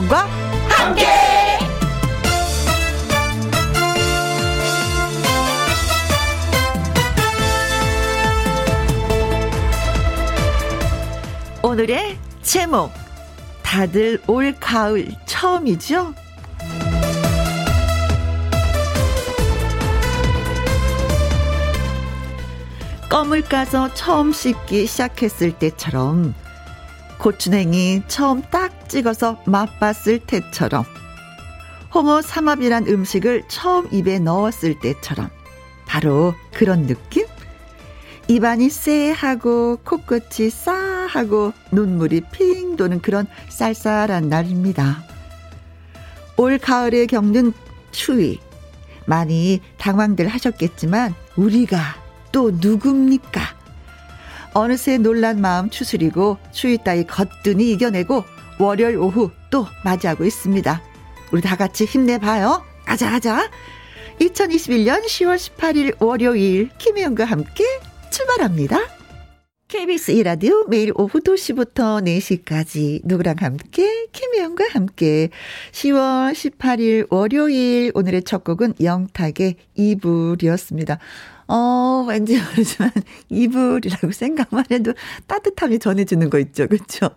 김혜영과 함께. 오늘의 제목 다들 올 가을 처음이죠? 껌을 까서 처음 씹기 시작했을 때처럼 고추냉이 처음 딱 찍어서 맛봤을 때처럼 홍어 삼합이란 음식을 처음 입에 넣었을 때처럼 바로 그런 느낌? 입안이 쎄하고 코끝이 싸하고 눈물이 핑 도는 그런 쌀쌀한 날입니다. 올 가을에 겪는 추위 많이 당황들 하셨겠지만 우리가 또 누굽니까? 어느새 놀란 마음 추스리고 추위 따위 거뜬히 이겨내고 월요일 오후 또 맞이하고 있습니다. 우리 다 같이 힘내봐요. 가자, 가자. 2021년 10월 18일 월요일 김혜영과 함께 출발합니다. KBS 이라디오 매일 오후 2시부터 4시까지 누구랑 함께 김혜영과 함께 10월 18일 월요일 오늘의 첫 곡은 영탁의 이불이었습니다. 어, 왠지 모르지만 이불이라고 생각만 해도 따뜻함이 전해지는 거 있죠. 그렇죠?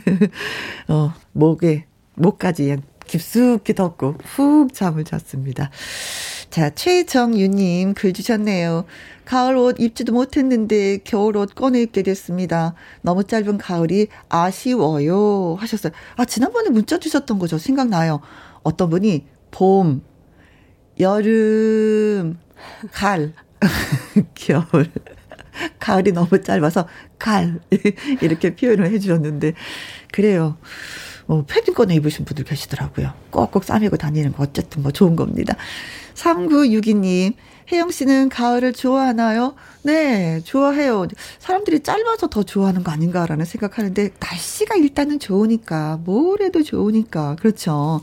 어, 목에 목까지 깊숙이 덮고 훅 잠을 잤습니다. 자, 최정유님 글 주셨네요. 가을 옷 입지도 못했는데 겨울 옷 꺼내 입게 됐습니다. 너무 짧은 가을이 아쉬워요. 하셨어요. 아, 지난번에 문자 주셨던 거죠. 생각나요. 어떤 분이 봄, 여름, 갈, 겨울. 가을이 너무 짧아서 갈. 이렇게 표현을 해주셨는데, 그래요. 어, 패딩 꺼내 입으신 분들 계시더라고요. 꼭꼭 싸매고 다니는 거 어쨌든 뭐 좋은 겁니다. 3962님, 혜영 씨는 가을을 좋아하나요? 네, 좋아해요. 사람들이 짧아서 더 좋아하는 거 아닌가라는 생각하는데, 날씨가 일단은 좋으니까, 뭘 해도 좋으니까, 그렇죠.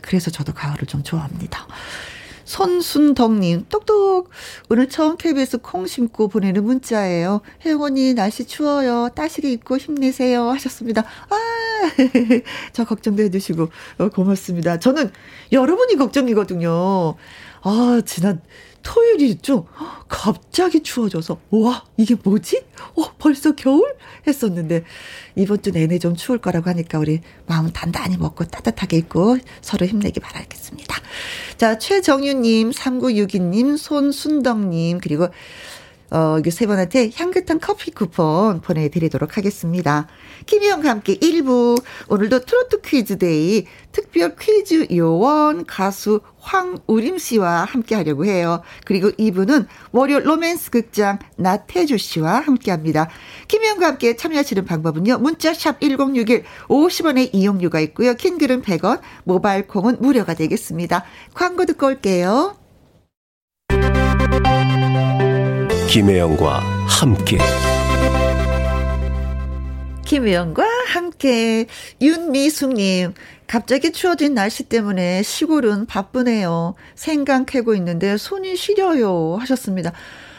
그래서 저도 가을을 좀 좋아합니다. 손순덕님, 똑똑. 오늘 처음 KBS 콩 심고 보내는 문자예요. 혜원이 날씨 추워요. 따시게 입고 힘내세요. 하셨습니다. 아, 저 걱정도 해주시고, 어, 고맙습니다. 저는 여러분이 걱정이거든요. 아, 지난 토요일이죠. 갑자기 추워져서 와 이게 뭐지? 어 벌써 겨울 했었는데 이번 주 내내 좀 추울 거라고 하니까 우리 마음 단단히 먹고 따뜻하게 입고 서로 힘내기 바라겠습니다. 자 최정유님, 3962님, 손순덕님 그리고 어, 이게 세 분한테 향긋한 커피 쿠폰 보내드리도록 하겠습니다. 김희영과 함께 1부. 오늘도 트로트 퀴즈 day 특별 퀴즈 요원 가수 황우림 씨와 함께 하려고 해요. 그리고 2부는 월요 로맨스 극장 나태주 씨와 함께 합니다. 김희영과 함께 참여하시는 방법은요. 문자샵 1061 50원의 이용료가 있고요. 킹글은 100원, 모바일 콩은 무료가 되겠습니다. 광고 듣고 올게요. 김혜영과 함께 김혜영과 함께 윤미숙님 갑자기 추워진 날씨 때문에 시골은 바쁘네요. 생강 캐고 있는데 손이 시려요 하셨습니다.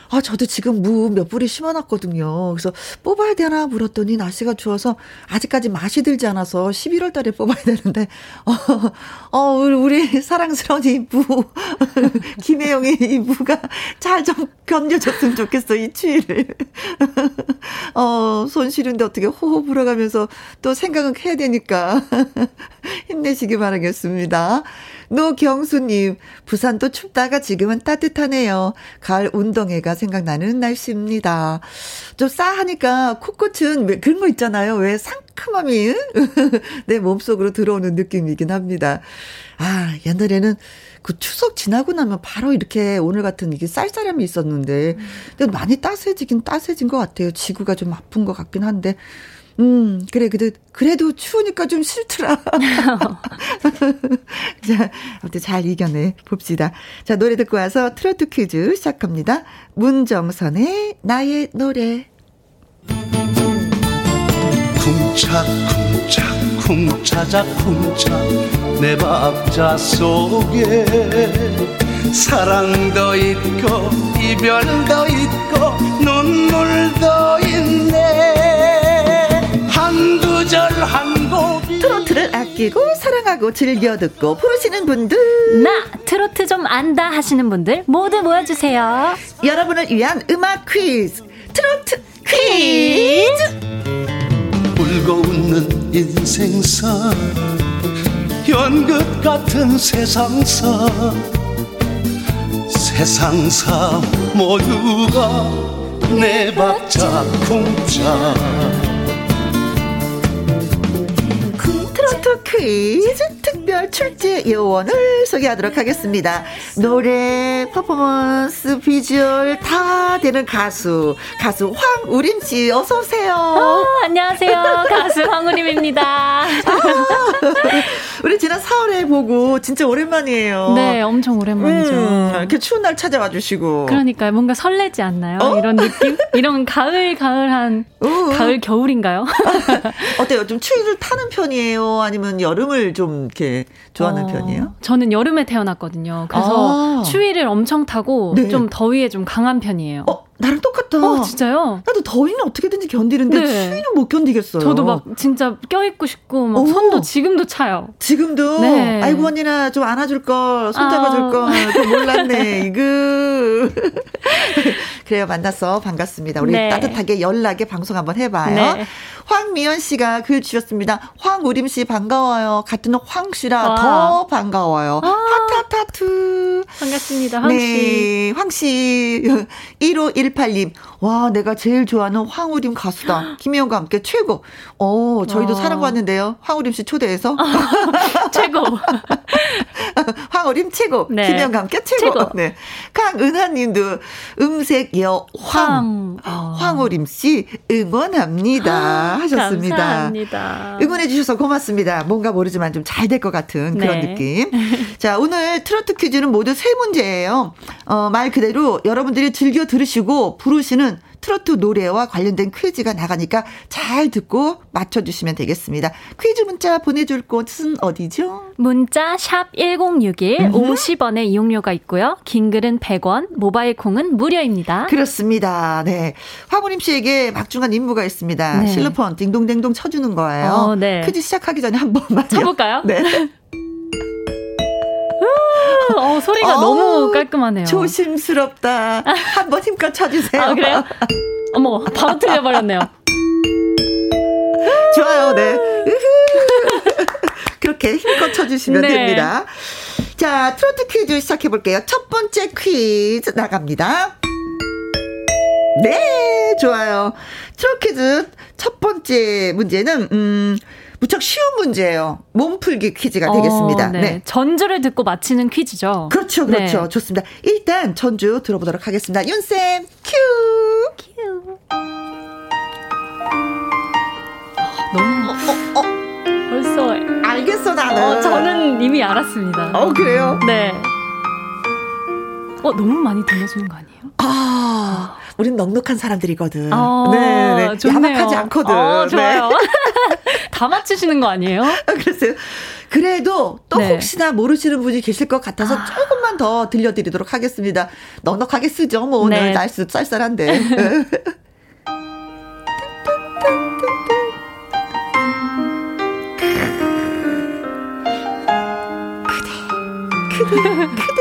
아, 저도 지금 무 몇 뿌리 심어놨거든요. 그래서 뽑아야 되나 물었더니 날씨가 추워서 아직까지 맛이 들지 않아서 11월 달에 뽑아야 되는데, 어, 어, 우리 사랑스러운 이 무, 김혜영의 이 무가 잘 좀 견뎌줬으면 좋겠어, 이 추위를. 어, 손 시른데 어떻게 호호 불어가면서 또 생각은 해야 되니까 힘내시기 바라겠습니다. 노경수님, 부산도 춥다가 지금은 따뜻하네요. 가을 운동회가 생각나는 날씨입니다. 좀 싸하니까 코끝은 왜 그런 거 있잖아요. 왜 상큼함이 내 몸속으로 들어오는 느낌이긴 합니다. 아, 옛날에는 그 추석 지나고 나면 바로 이렇게 오늘 같은 이게 쌀쌀함이 있었는데, 근데 많이 따스해지긴 따스해진 것 같아요. 지구가 좀 아픈 것 같긴 한데, 음, 그래, 그래도, 그래도 추우니까 좀 싫더라. 자, 아무튼 잘 이겨내 봅시다. 자, 노래 듣고 와서 트로트 퀴즈 시작합니다. 문정선의 나의 노래. 쿵짝쿵짝 쿵차자 쿵짝 내 박자 속에 사랑도 있고 이별도 있고 눈물도 있네 한 구절 한 곡이 트로트를 아끼고 사랑하고 즐겨 듣고 부르시는 분들. 나 트로트 좀 안다 하시는 분들 모두 모여주세요. 여러분을 위한 음악 퀴즈. 트로트 퀴즈. 울고 웃는 인생사 연극 같은 세상사 세상사 모두가 내 박자 쿵짝 트로트 퀴즈 특별 출제 요원을 소개하도록 하겠습니다. 노래, 퍼포먼스, 비주얼 다 되는 가수, 가수 황우림 씨 어서 오세요. 아, 안녕하세요. 가수 황우림입니다. 우리 지난 4월에 보고 진짜 오랜만이에요. 네, 엄청 오랜만이죠. 음, 이렇게 추운 날 찾아와 주시고. 그러니까요. 뭔가 설레지 않나요? 어? 이런 느낌? 이런 가을, 가을한, 어. 가을, 겨울인가요? 어때요? 좀 추위를 타는 편이에요? 아니면 여름을 좀 이렇게 좋아하는 어, 편이에요? 저는 여름에 태어났거든요. 그래서 아. 추위를 엄청 타고 네. 좀 더위에 좀 강한 편이에요. 어, 나랑 똑같다. 어, 진짜요? 나도 더위는 어떻게든지 견디는데 네. 추위는 못 견디겠어요. 저도 막 진짜 껴입고 싶고 막 오. 손도 지금도 차요. 지금도 네. 아이고 언니나 좀 안아줄 걸, 손 아. 잡아줄 걸, 그거 몰랐네 이거. 그래요 만나서 반갑습니다. 우리 네. 따뜻하게 연락에 방송 한번 해봐요. 네. 황미연 씨가 글 주셨습니다. 황우림 씨 반가워요. 같은 황 씨라 와. 더 반가워요. 아. 하타타투. 반갑습니다. 황 씨. 네, 황 씨. 1518님. 와, 내가 제일 좋아하는 황우림 가수다. 김혜영과 함께 최고. 어, 저희도 어. 사랑받는데요. 황우림 씨 초대해서. 최고. 황우림 최고. 네. 김혜영과 함께 최고. 최고. 네. 강은하 님도 음색 여 황. 황. 어. 황우림 씨 응원합니다. 하셨습니다. 감사합니다. 응원해 주셔서 고맙습니다. 뭔가 모르지만 좀 잘 될 것 같은 그런 네. 느낌. 자, 오늘 트로트 퀴즈는 모두 세 문제예요. 어, 말 그대로 여러분들이 즐겨 들으시고 부르시는 트로트 노래와 관련된 퀴즈가 나가니까 잘 듣고 맞춰주시면 되겠습니다. 퀴즈 문자 보내줄 곳은 어디죠? 문자 샵 1061, 50원의 이용료가 있고요. 긴 글은 100원, 모바일 콩은 무료입니다. 그렇습니다. 네. 황우림 씨에게 막중한 임무가 있습니다. 네. 실로폰 딩동댕동 쳐주는 거예요. 어, 네. 퀴즈 시작하기 전에 한 번만. 쳐볼까요? 네. 어, 소리가 어우, 너무 깔끔하네요. 조심스럽다. 한번 힘껏 쳐주세요. 아, 그래요? 어머, 바로 틀려버렸네요. 좋아요, 네. 그렇게 힘껏 쳐주시면 네. 됩니다. 자, 트로트 퀴즈 시작해볼게요. 첫 번째 퀴즈 나갑니다. 네, 좋아요. 트로트 퀴즈 첫 번째 문제는, 음, 무척 쉬운 문제예요. 몸풀기 퀴즈가 되겠습니다. 어, 네. 네. 전주를 듣고 맞히는 퀴즈죠. 그렇죠, 그렇죠. 네. 좋습니다. 일단 전주 들어보도록 하겠습니다. 윤쌤, 큐! 너무 어, 어, 벌써 알겠어, 나는. 어, 저는 이미 알았습니다. 어, 그래요? 네. 어, 너무 많이 들려주는 거 아니에요? 아, 우린 넉넉한 사람들이거든. 아, 네, 네. 좋네요. 야박하지 않거든. 어, 좋아요. 네. 다 맞추시는 거 아니에요? 그랬어요. 그래도 또 네. 혹시나 모르시는 분이 계실 것 같아서 조금만 더 들려드리도록 하겠습니다. 넉넉하게 쓰죠. 뭐 오늘 네. 날씨 쌀쌀한데. 여기까지,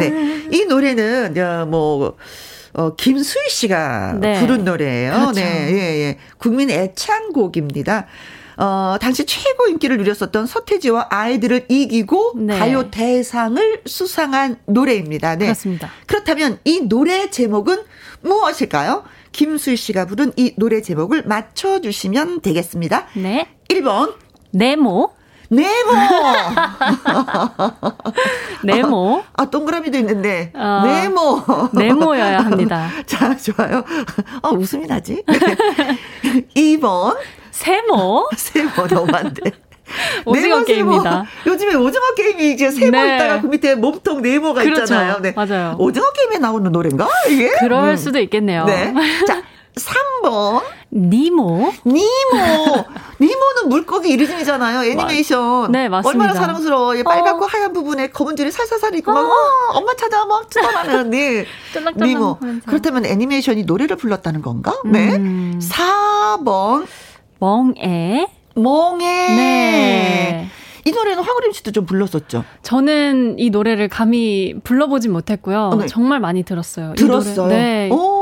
지. 네. 이 노래는, 어, 뭐, 어, 김수희 씨가 네. 부른 노래예요. 그렇죠. 네, 예, 예. 국민 애창곡입니다. 어, 당시 최고 인기를 누렸었던 서태지와 아이들을 이기고 네. 가요 대상을 수상한 노래입니다. 네. 그렇습니다. 그렇다면 이 노래 제목은 무엇일까요? 김수희 씨가 부른 이 노래 제목을 맞춰주시면 되겠습니다. 네. 1번, 네모. 네모! 네모. 아, 동그라미도 있는데, 어. 네모! 네모여야 합니다. 자, 좋아요. 아, 웃음이 나지? 2번, 세모. 세모 너무한데. 오징어 네모, 세모. 게임입니다. 요즘에 오징어 게임이 이제 세모 네. 있다가 그 밑에 몸통 네모가 그렇죠. 있잖아요. 네. 맞아요. 오징어 게임에 나오는 노래인가? 이게? 그럴 음. 수도 있겠네요. 네. 자, 3번. 니모. 니모. 니모는 물고기 이름이잖아요. 애니메이션. 네, 맞습니다. 얼마나 사랑스러워. 이 빨갛고 어. 하얀 부분에 검은 줄이 살살살 있고, 막, 어, 엄마 찾아, 막, 쫓아가는, 네. 니모. 그렇다면 애니메이션이 노래를 불렀다는 건가? 네. 음. 4번. 멍에. 멍에. 네. 이 노래는 황우림 씨도 좀 불렀었죠. 저는 이 노래를 감히 불러보진 못했고요. 어, 네. 정말 많이 들었어요. 이 들었어요. 네. 오,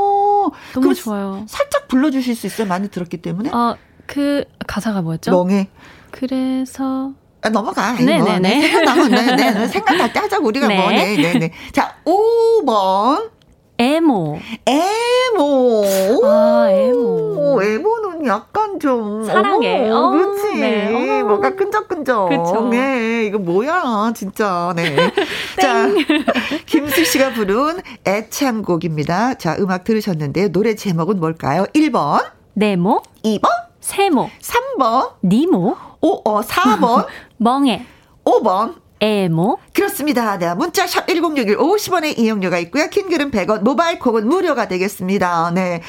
너무 좋아요. 살짝 불러주실 수 있어요? 많이 들었기 때문에. 아, 그 가사가 뭐였죠? 멍에. 그래서 아, 넘어가. 네, 뭐, 네, 네. 생각나면, 네, 네, 네. 생각날 때 하자고, 우리가 네. 뭐, 네, 네, 네. 자, 5번. 에모. 에모. 아, 에모. 오, 에모는 약간 좀. 사랑해. 어머, 어, 그렇지. 네. 어머. 뭔가 끈적끈적. 그쵸. 네, 이거 뭐야, 진짜. 네. 자, 김수 씨가 부른 애창곡입니다. 자, 음악 들으셨는데요. 노래 제목은 뭘까요? 1번, 네모. 2번, 세모. 3번, 니모. 5, 어, 4번, 멍에. 5번, 에모. 그렇습니다. 네, 문자 샵 1061 50원의 이용료가 있고요. 킹글은 100원, 모바일 콩은 무료가 되겠습니다. 네.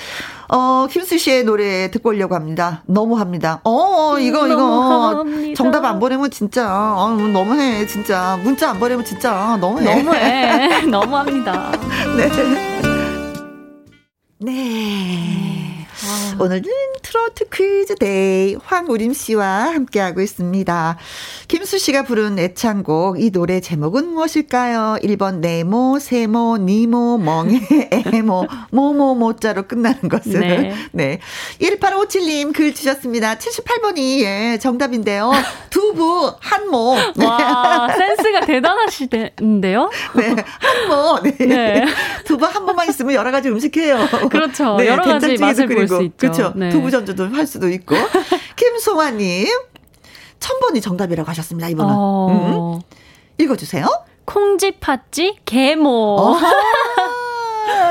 어, 김수 씨의 노래 듣고 오려고 합니다. 너무합니다. 어, 이거, 이거. 너무합니다. 정답 안 보내면 진짜, 어, 너무해, 진짜. 문자 안 보내면 진짜 너무해. 너무해. 너무합니다. 네. 네. 오늘은 트로트 퀴즈 day 황우림 씨와 함께하고 있습니다. 김수 씨가 부른 애창곡 이 노래 제목은 무엇일까요? 1번 네모, 세모, 니모, 멍에, 에모, 모모, 모자로 끝나는 것은 네. 네. 1857님 글 주셨습니다. 78번이 예, 정답인데요. 두부, 한모. 와, 센스가 대단하시대는데요? 네, 한모. 네. 네. 두부 한 번만 있으면 여러 가지 음식해요. 그렇죠. 여러 가지 맛을 볼. 수 있죠. 그렇죠. 네. 두부전조도 할 수도 있고. 김송아님. 천 번이 정답이라고 하셨습니다, 이번은. 음. 어, 읽어주세요. 콩쥐, 팥쥐, 개모.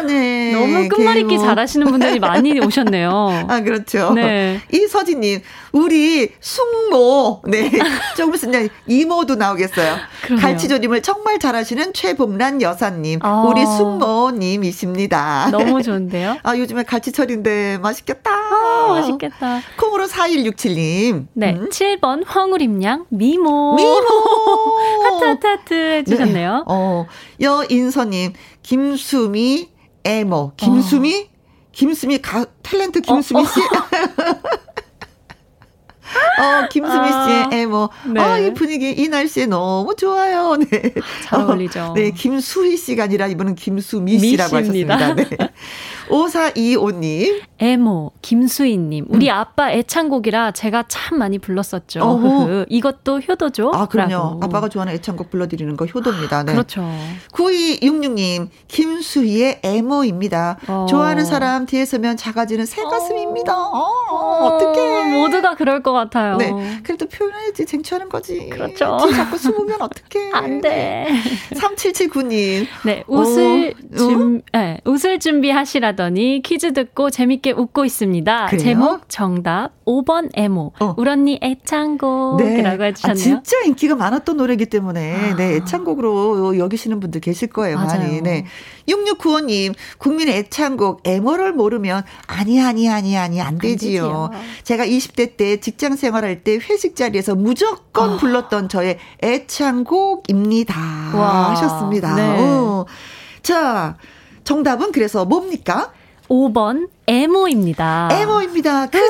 아, 네. 너무 끝말잇기 개모. 잘하시는 분들이 많이 오셨네요. 아, 그렇죠. 네. 이서진님, 우리 숙모. 네. 조금 있으면 이모도 나오겠어요. 그러네요. 갈치조림을 정말 잘하시는 최봄란 여사님. 아. 우리 숙모님이십니다. 너무 좋은데요? 아, 요즘에 갈치철인데 맛있겠다. 아, 맛있겠다. 콩으로 4167님. 네. 음. 7번 황우림양 미모. 미모. 하트 하트 하트 해주셨네요. 네. 어, 여인서님, 김수미, 에모. 김수미? 김수미, 가, 탤런트 김수미 씨? 어, 김수미 아, 씨의 에모. 네. 아, 이 분위기, 이 날씨에 너무 좋아요. 네. 잘 어울리죠. 어, 네, 김수희 씨가 아니라 이분은 김수미 씨라고. 하셨습니다. 네. 5425님. 에모, 김수희님. 우리 음. 아빠 애창곡이라 제가 참 많이 불렀었죠. 어허. 이것도 효도죠? 아, 그럼요. 라고. 아빠가 좋아하는 애창곡 불러드리는 거 효도입니다. 네. 그렇죠. 9266님, 김수희의 에모입니다. 어. 좋아하는 사람 뒤에 서면 작아지는 새 가슴입니다. 어, 어, 어떡해. 모두가 그럴 것 같아요. 네. 그래도 표현해야지, 쟁취하는 거지. 그렇죠. 자꾸 숨으면 어떡해. 안 돼. 3779님. 네, 웃을 어? 준, 네, 웃을 준비하시라 더니 퀴즈 듣고 재밌게 웃고 있습니다. 그래요? 제목 정답 5번 에모. 어. 우런니 애창곡이라고 아, 해주셨네요. 진짜 인기가 많았던 노래이기 때문에, 아. 네, 애창곡으로 여기시는 분들 계실 거예요, 많이. 맞아요. 네. 6695님, 국민 애창곡, 에모를 모르면, 아니, 아니, 아니, 아니, 안 되지요. 되지요. 제가 20대 때 직장 생활할 때 회식 자리에서 무조건 아. 불렀던 저의 애창곡입니다. 와. 하셨습니다. 네. 어. 자, 정답은 그래서 뭡니까? 5번 에모입니다. 에모입니다. 그대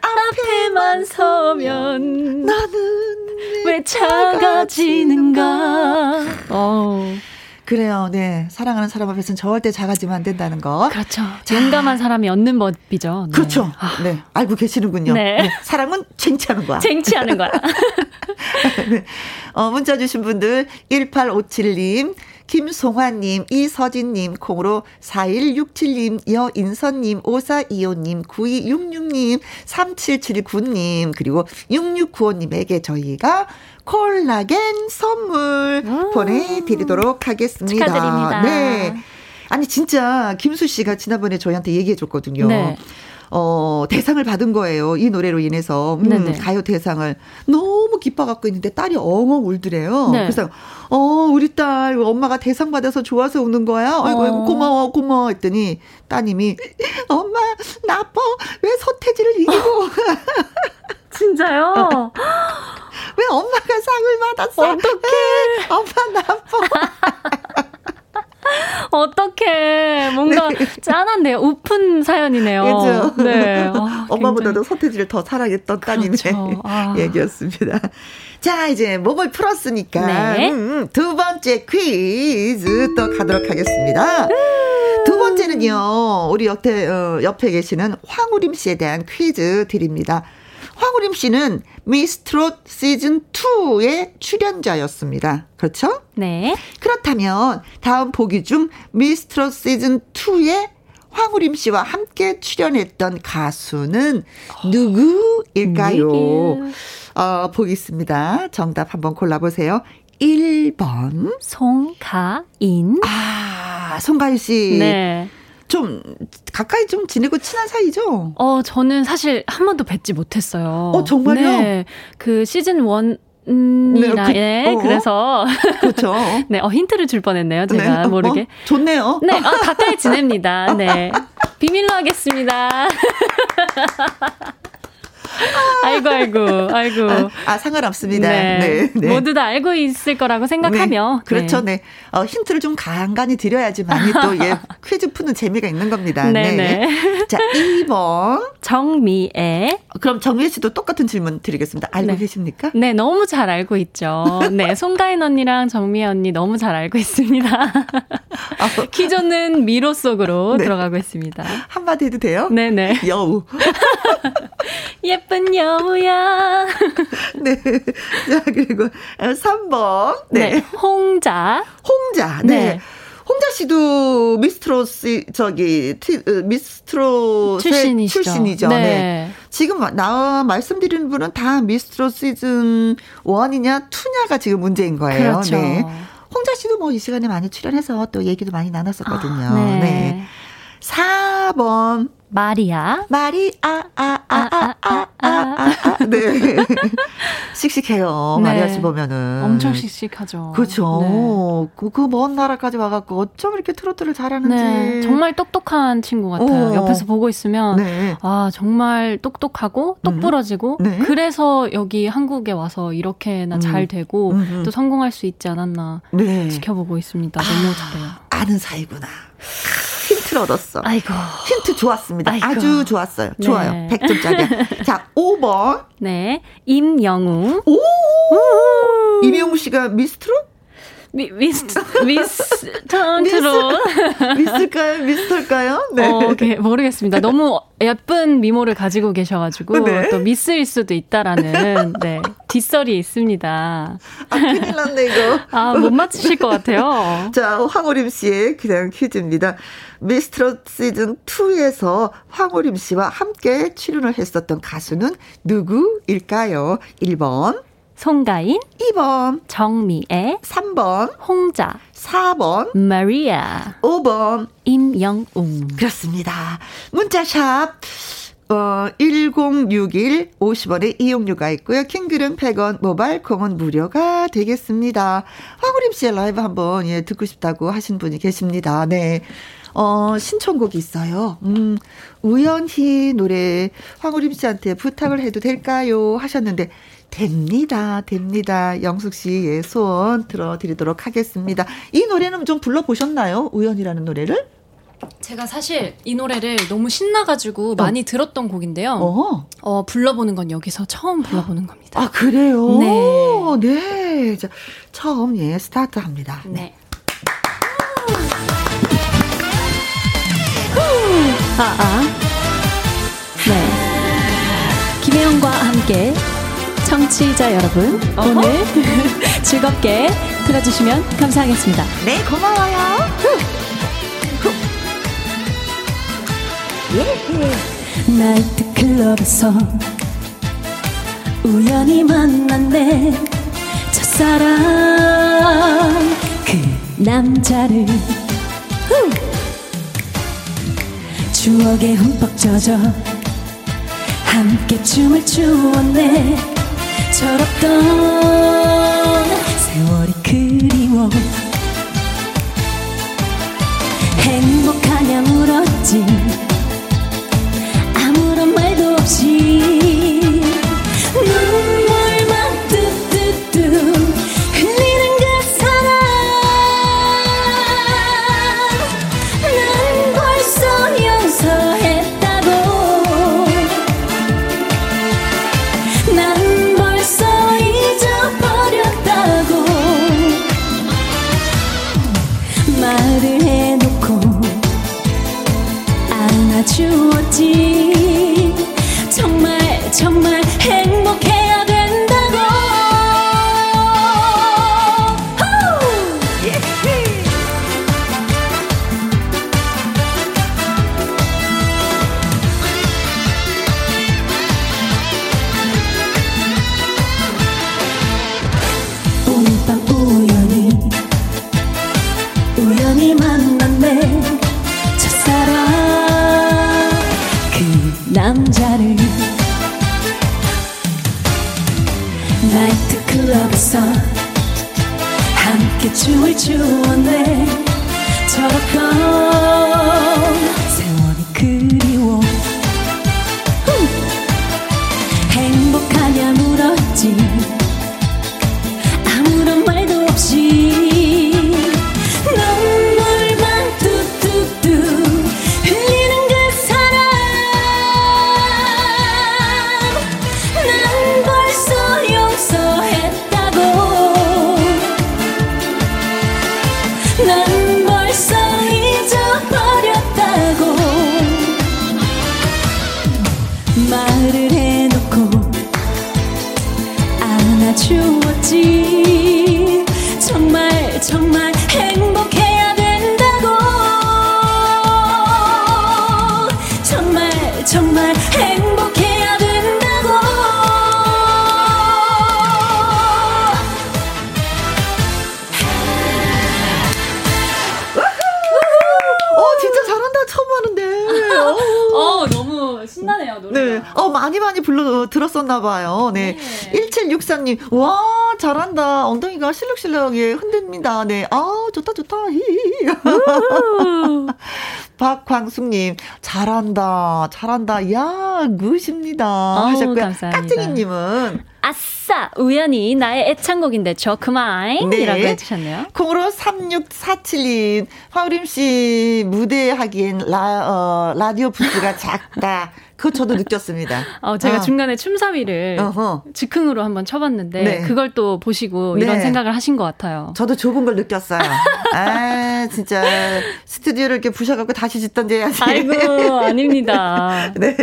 앞에만 서면 나는 왜 작아지는가? 어, 그래요. 네. 사랑하는 사람 앞에서는 절대 작아지면 안 된다는 거. 그렇죠. 용감한 사람이 얻는 법이죠. 네. 그렇죠. 아, 네. 알고 계시는군요. 네. 사랑은 쟁취하는 거야. 쟁취하는 거야. 네. 어, 문자 주신 분들 1857님, 김송화님, 이서진님, 콩으로 4167님, 여인선님, 5425님, 9266님, 3779님, 그리고 6695님에게 저희가 콜라겐 선물 와. 보내드리도록 하겠습니다. 축하드립니다. 네. 아니, 진짜 김수 씨가 지난번에 저희한테 얘기해 줬거든요. 네. 어, 대상을 받은 거예요. 이 노래로 인해서. 음, 가요 대상을. 너무 기뻐 갖고 있는데 딸이 엉엉 울더래요. 네. 그래서, 어, 우리 딸, 엄마가 대상 받아서 좋아서 우는 거야? 아이고, 아이고, 어. 고마워, 고마워. 했더니 따님이, 엄마, 나빠. 왜 서태지를 이기고. 진짜요? 왜 엄마가 상을 받았어? 어떡해. 엄마 나빠. 어떻게 뭔가 네. 짠한데요. 우픈 사연이네요. 그죠? 네. 아, 엄마보다도 서태지를 더 사랑했던 따님의 그렇죠. 아. 얘기였습니다. 자, 이제 목을 풀었으니까 네. 음, 음, 두 번째 퀴즈 또 가도록 하겠습니다. 두 번째는요, 우리 옆에, 어, 옆에 계시는 황우림 씨에 대한 퀴즈 드립니다. 황우림 씨는 미스트롯 시즌 2의 출연자였습니다. 그렇죠? 네. 그렇다면 다음 보기 중 미스트롯 시즌 2의 황우림 씨와 함께 출연했던 가수는 누구일까요? 어, 보기 있습니다. 정답 한번 골라보세요. 1번. 송가인. 아, 송가인 씨. 네. 좀 가까이 좀 지내고 친한 사이죠? 어, 저는 사실 한 번도 뵙지 못했어요. 어, 정말요? 네. 그 시즌 1 이라 네, 그, 예, 어, 그래서 그렇죠. 네, 어 힌트를 줄 뻔했네요. 제가 네, 어, 모르게. 어, 좋네요. 네, 어, 가까이 지냅니다. 네, 비밀로 하겠습니다. 아이고, 아이고, 아이고. 아, 아 상관없습니다. 네. 네, 네. 모두 다 알고 있을 거라고 생각하며. 네. 그렇죠, 네. 네. 어, 힌트를 좀 간간히 드려야지만 또 예, 퀴즈 푸는 재미가 있는 겁니다. 네. 네. 자, 2번. 정미애. 그럼 정미애 씨도 똑같은 질문 드리겠습니다. 알고 네. 계십니까? 네, 너무 잘 알고 있죠. 네, 송가인 언니랑 정미애 언니 너무 잘 알고 있습니다. 아, 퀴즈는 미로 속으로 네. 들어가고 있습니다. 한마디 해도 돼요? 네네. 여우. 예쁜 예쁜 여우야. 네. 자, 그리고 3번. 네. 네. 홍자. 홍자. 네. 네. 홍자 씨도 미스트로 씨 저기 티, 어, 미스트로 출신이시죠. 출신이죠. 네. 네. 지금 나 말씀드리는 분은 다 미스트로 시즌 1이냐 2냐가 지금 문제인 거예요. 그렇죠. 네. 홍자 씨도 뭐 이 시간에 많이 출연해서 또 얘기도 많이 나눴었거든요. 아, 네. 네. 4번 마리아. 마리아, 아, 아, 아, 아, 아, 아, 아. 아, 아. 아 네. 씩씩해요. 네. 마리아 씨 보면은. 엄청 씩씩하죠. 그렇죠. 네. 그 그먼 나라까지 와갖고 어쩜 이렇게 트로트를 잘하는지. 네. 정말 똑똑한 친구 같아요. 오. 옆에서 보고 있으면. 네. 아, 정말 똑똑하고, 음. 똑부러지고. 음. 그래서 여기 한국에 와서 이렇게나 음. 잘 되고, 음. 음. 또 성공할 수 있지 않았나. 네. 지켜보고 있습니다. 너무 잘해요. 아는 사이구나. 힌트를 얻었어. 아이고. 힌트 좋았습니다. 아이고. 아주 좋았어요. 네. 좋아요. 100점짜리야. 자, 5번. 네. 임영웅. 오! 임영웅 씨가 미스트로? 미, 미스, 미스턴트로. 미스일까요? 미스터일까요? 네. 어, 오케이. 모르겠습니다. 너무 예쁜 미모를 가지고 계셔가지고, 네. 또 미스일 수도 있다라는, 네. 뒷설이 있습니다. 아, 큰일 났네, 이거. 아, 못 맞추실 것 같아요. 자, 황호림 씨의 그냥 퀴즈입니다. 미스트롯 시즌 2에서 황호림 씨와 함께 출연을 했었던 가수는 누구일까요? 1번. 송가인 2번 정미애 3번 홍자 4번 마리아 5번 임영웅 그렇습니다. 문자샵 어, 1061 50원의 이용료가 있고요. 킹글은 100원, 모바일 콩은 무료가 되겠습니다. 황우림 씨의 라이브 한번 예, 듣고 싶다고 하신 분이 계십니다. 네. 어, 신청곡이 있어요. 음, 우연히 노래 황우림 씨한테 부탁을 해도 될까요? 하셨는데 됩니다. 됩니다. 영숙 씨의 소원 들어드리도록 하겠습니다. 이 노래는 좀 불러보셨나요? 우연이라는 노래를? 제가 사실 이 노래를 너무 신나가지고 어. 많이 들었던 곡인데요. 어. 어, 불러보는 건 여기서 처음 불러보는 겁니다. 아, 그래요? 네. 네. 자, 처음, 예, 스타트 합니다. 네. 네. 아, 아. 네. 김혜영과 함께 청취자 여러분, 어허? 오늘 즐겁게 들어주시면 감사하겠습니다. 네, 고마워요. 예. 나이트 클럽에서 우연히 만난 내 첫사랑 그 남자를 추억에 흠뻑 젖어 함께 춤을 추었네 철없던 세월이 그리워. 행복하냐 물었지. 아무런 말도 없이 박광숙님, 잘한다. 잘한다. 야, 굿입니다. 하셨고요. 감사합니다. 깍쟁이님은, 아싸! 우연히 나의 애창곡인데 저 그만! 네. 이라고 해주셨네요. 콩으로 3647님, 화우림 씨 무대 하기엔 라, 어, 라디오 부스가 작다. 그거 저도 느꼈습니다. 어, 제가 어. 중간에 춤사위를 어허. 즉흥으로 한번 쳐봤는데 네. 그걸 또 보시고 네. 이런 생각을 하신 것 같아요. 저도 좁은 걸 느꼈어요. 아, 진짜 스튜디오를 이렇게 부셔갖고 다시 짓던지 해야지. 아이고 아닙니다. 네.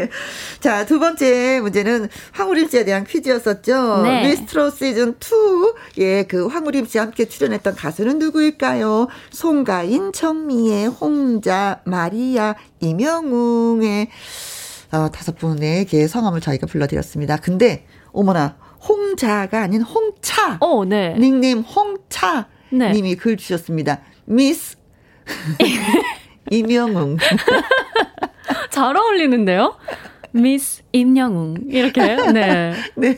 자, 두 번째 문제는 황우림 씨에 대한 퀴즈였었죠. 네. 미스트로 시즌 2. 예, 그 황우림 씨와 함께 출연했던 가수는 누구일까요? 송가인, 정미애, 홍자, 마리아, 이명웅의 어, 다섯 분에게 성함을 저희가 불러드렸습니다. 근데, 어머나, 홍자가 아닌 홍차. 어, 네. 닉네임 홍차 네. 님이 글 주셨습니다. 미스 이명웅. 잘 어울리는데요? 미스 임영웅 이렇게 네. 네.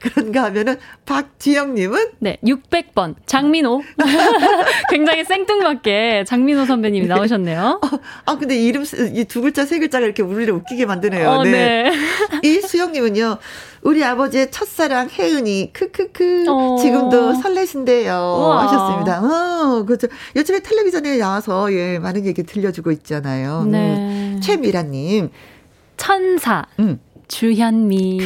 그런가 하면은 박지영 님은 네, 600번 장민호. 굉장히 생뚱맞게 장민호 선배님이 나오셨네요. 아 근데 이름 이 두 글자 세 글자가 이렇게 우리를 웃기게 만드네요. 어, 네. 이수영 님은요. 우리 아버지의 첫사랑 혜은이 크크크 어. 지금도 설레신대요 우와. 하셨습니다. 어, 그렇죠. 요즘에 텔레비전에 나와서 예 많은 얘기 들려주고 있잖아요. 음. 네. 최미라 님, 천사. 음. 주현미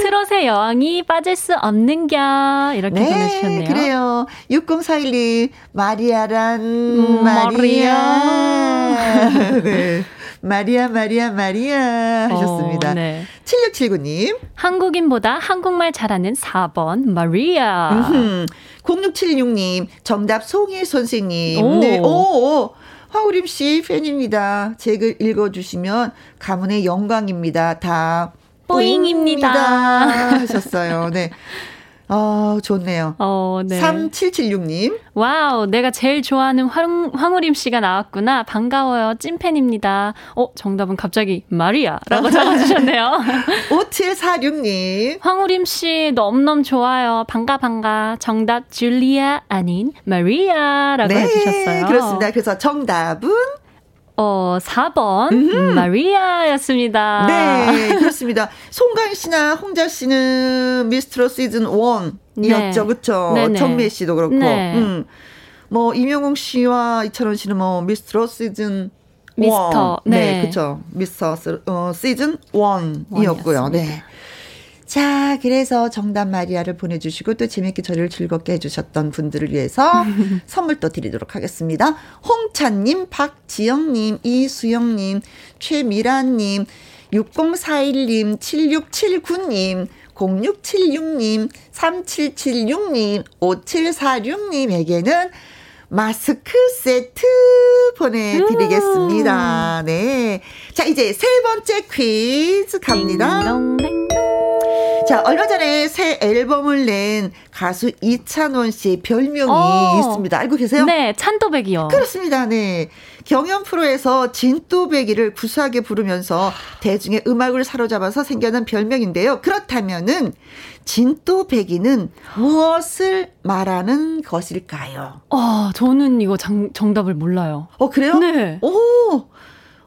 트롯의 여왕이 빠질 수 없는겨 이렇게 보내주셨네요. 그래요. 6041님, 마리아란, 음, 마리아. 마리아. 네. 마리아, 마리아, 마리아 하셨습니다. 어, 네. 7679님, 한국인보다 한국말 잘하는 4번 마리아. 음흠. 0676님, 정답 송해 선생님. 오. 네, 오, 오. 황우림 씨 팬입니다. 제 글 읽어주시면 가문의 영광입니다. 다. 뿌잉입니다. 하셨어요. 네. 어, 좋네요. 어, 네. 3776님. wow, 내가 제일 좋아하는 황, 황우림 씨가 나왔구나. 반가워요. 찐팬입니다. 어, 정답은 갑자기 마리아. 라고 적어주셨네요. 5746님. 황우림 씨 너무너무 좋아요. 반가, 반가. 정답 줄리아 아닌 마리아. 라고 네, 해주셨어요. 그렇습니다. 그래서 정답은 어, 4번 음. 마리아였습니다. 네, 그렇습니다. 송가인 씨나 홍자 씨는 미스트로 시즌 1이었죠. 네. 그렇죠? 정미 씨도 그렇고. 네. 음. 뭐 임영웅 씨와 이철원 씨는 뭐 미스트로 시즌 미스터. 네, 네 그렇죠. 미스터 어, 시즌 1이었고요. 네. 자, 그래서 정답 마리아를 보내주시고 또 재밌게 저를 즐겁게 해주셨던 분들을 위해서 선물 또 드리도록 하겠습니다. 홍찬님, 박지영님, 이수영님, 최미란님, 6041님, 7679님, 0676님, 3776님, 5746님에게는 마스크 세트 보내드리겠습니다. 네. 자, 이제 세 번째 퀴즈 갑니다. 자, 얼마 전에 새 앨범을 낸 가수 이찬원 씨 별명이 어. 있습니다. 알고 계세요? 네, 찬또배기요. 그렇습니다. 네. 경연 프로에서 진또배기를 구수하게 부르면서 대중의 음악을 사로잡아서 생겨난 별명인데요. 그렇다면은 진또배기는 무엇을 말하는 것일까요? 어, 저는 이거 장, 정답을 몰라요. 어, 그래요? 네. 오.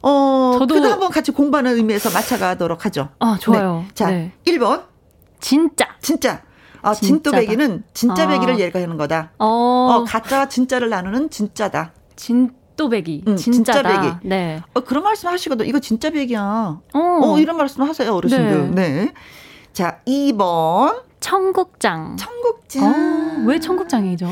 어, 저도 한번 같이 공부하는 의미에서 맞춰가도록 하죠. 아, 좋아요. 네. 자, 네. 1번. 진짜. 진짜. 아, 진또배기는 진짜 배기를 아. 얘기하는 거다. 어. 어, 가짜와 진짜를 나누는 진짜다. 진 또배기. 응, 진짜다. 진짜 배기. 네. 어, 그런 말씀 하시거든. 이거 진짜 배기야. 어. 어, 이런 말씀 하세요, 어르신들. 네. 네. 자, 2번. 청국장. 청국장. 어, 왜 청국장이죠?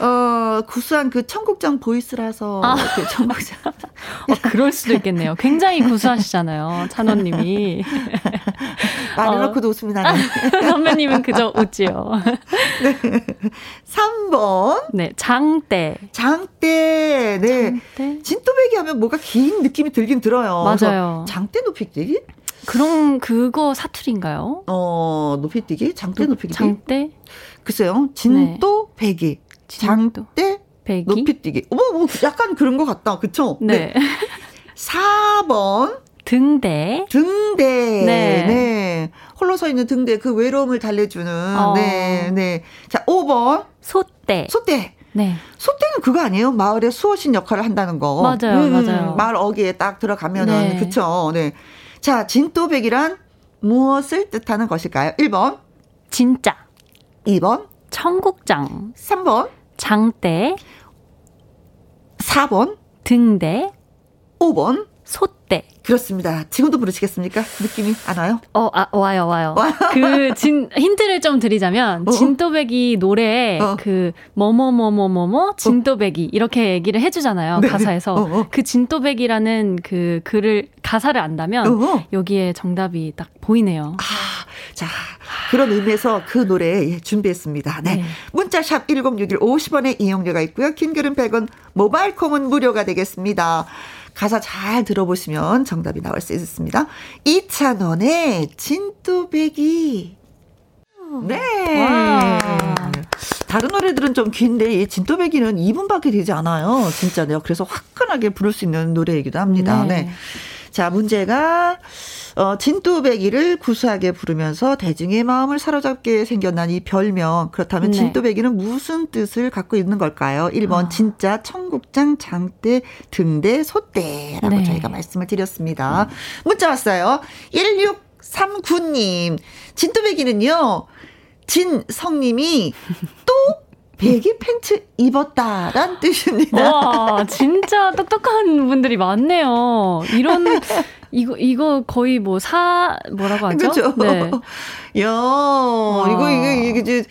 어, 구수한 그 청국장 보이스라서 아. 그 청국장. 어, 그럴 수도 있겠네요. 굉장히 구수하시잖아요. 찬원님이. 말해놓고도 어. 웃음이 나네. 선배님은 그저 웃지요. 네. 3번. 네, 장대. 장대. 네. 장대. 진또배기 하면 뭐가 긴 느낌이 들긴 들어요. 맞아요. 장대 높이뛰기? 그런 그거 사투리인가요? 어, 높이뛰기? 장대 높이뛰기? 장대? 글쎄요. 진또 네. 배기. 장대 배기? 높이뛰기. 어머, 뭐 약간 그런 것 같다. 그쵸? 네. 네. 4번. 등대. 등대. 네. 네. 홀로 서 있는 등대. 그 외로움을 달래주는. 어. 네. 네. 자, 5번. 소대. 소대. 네. 소대는 그거 아니에요? 마을의 수호신 역할을 한다는 거. 맞아요, 음, 맞아요. 마을 어귀에 딱 들어가면은. 네. 그쵸. 네. 자, 진또백이란 무엇을 뜻하는 것일까요? 1번. 진짜. 2번. 청국장. 3번. 장대 4번 등대 5번 소대 그렇습니다. 지금도 부르시겠습니까? 느낌이 안 와요? 어, 아, 와요, 와요. 그, 진, 힌트를 좀 드리자면, 어? 진또배기 노래에 어. 그, 뭐뭐뭐뭐뭐뭐, 진또배기, 이렇게 얘기를 해주잖아요. 네. 가사에서. 어, 어. 그 진또배기라는 그 글을, 가사를 안다면, 어, 여기에 정답이 딱 보이네요. 아, 자, 그런 의미에서 그 노래 준비했습니다. 네. 네. 문자샵 1061 50원의 이용료가 있고요. 긴 글은 100원, 모바일 콩은 무료가 되겠습니다. 가사 잘 들어보시면 정답이 나올 수 있습니다. 이찬원의 진또배기. 네. 와. 다른 노래들은 좀 긴데 이 진또배기는 2분밖에 되지 않아요. 진짜네요. 그래서 화끈하게 부를 수 있는 노래이기도 합니다. 네. 네. 자, 문제가 어, 진또배기를 구수하게 부르면서 대중의 마음을 사로잡게 생겨난 이 별명. 그렇다면 네. 진또배기는 무슨 뜻을 갖고 있는 걸까요? 1번 아. 진짜 청국장 장대 등대 소대라고 네. 저희가 말씀을 드렸습니다. 문자 왔어요. 1639님. 진또배기는요. 진성님이 또 배기 팬츠 입었다란 뜻입니다. 와, 진짜 똑똑한 분들이 많네요. 이런 이거 이거 거의 뭐 사 뭐라고 하죠? 그렇죠. 네. 야, 와. 이거 이게 이게 이제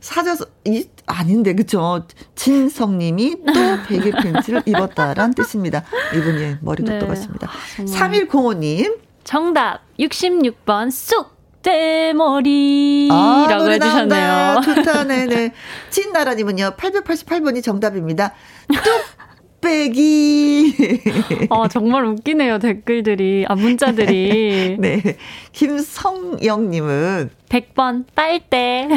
사자서 이 아닌데 그쵸 진성님이 또 베개 팬츠를 입었다란 뜻입니다. 이분이 머리 똑똑하십니다. 네. 3105님 정답 66번 쑥 대머리라고 아, 해주셨네요. 좋다, 네네. 진나라님은요, 888번이 정답입니다. 뚝 솥배기. 아, 정말 웃기네요, 댓글들이. 아, 문자들이. 네. 김성영님은. 100번 빨대.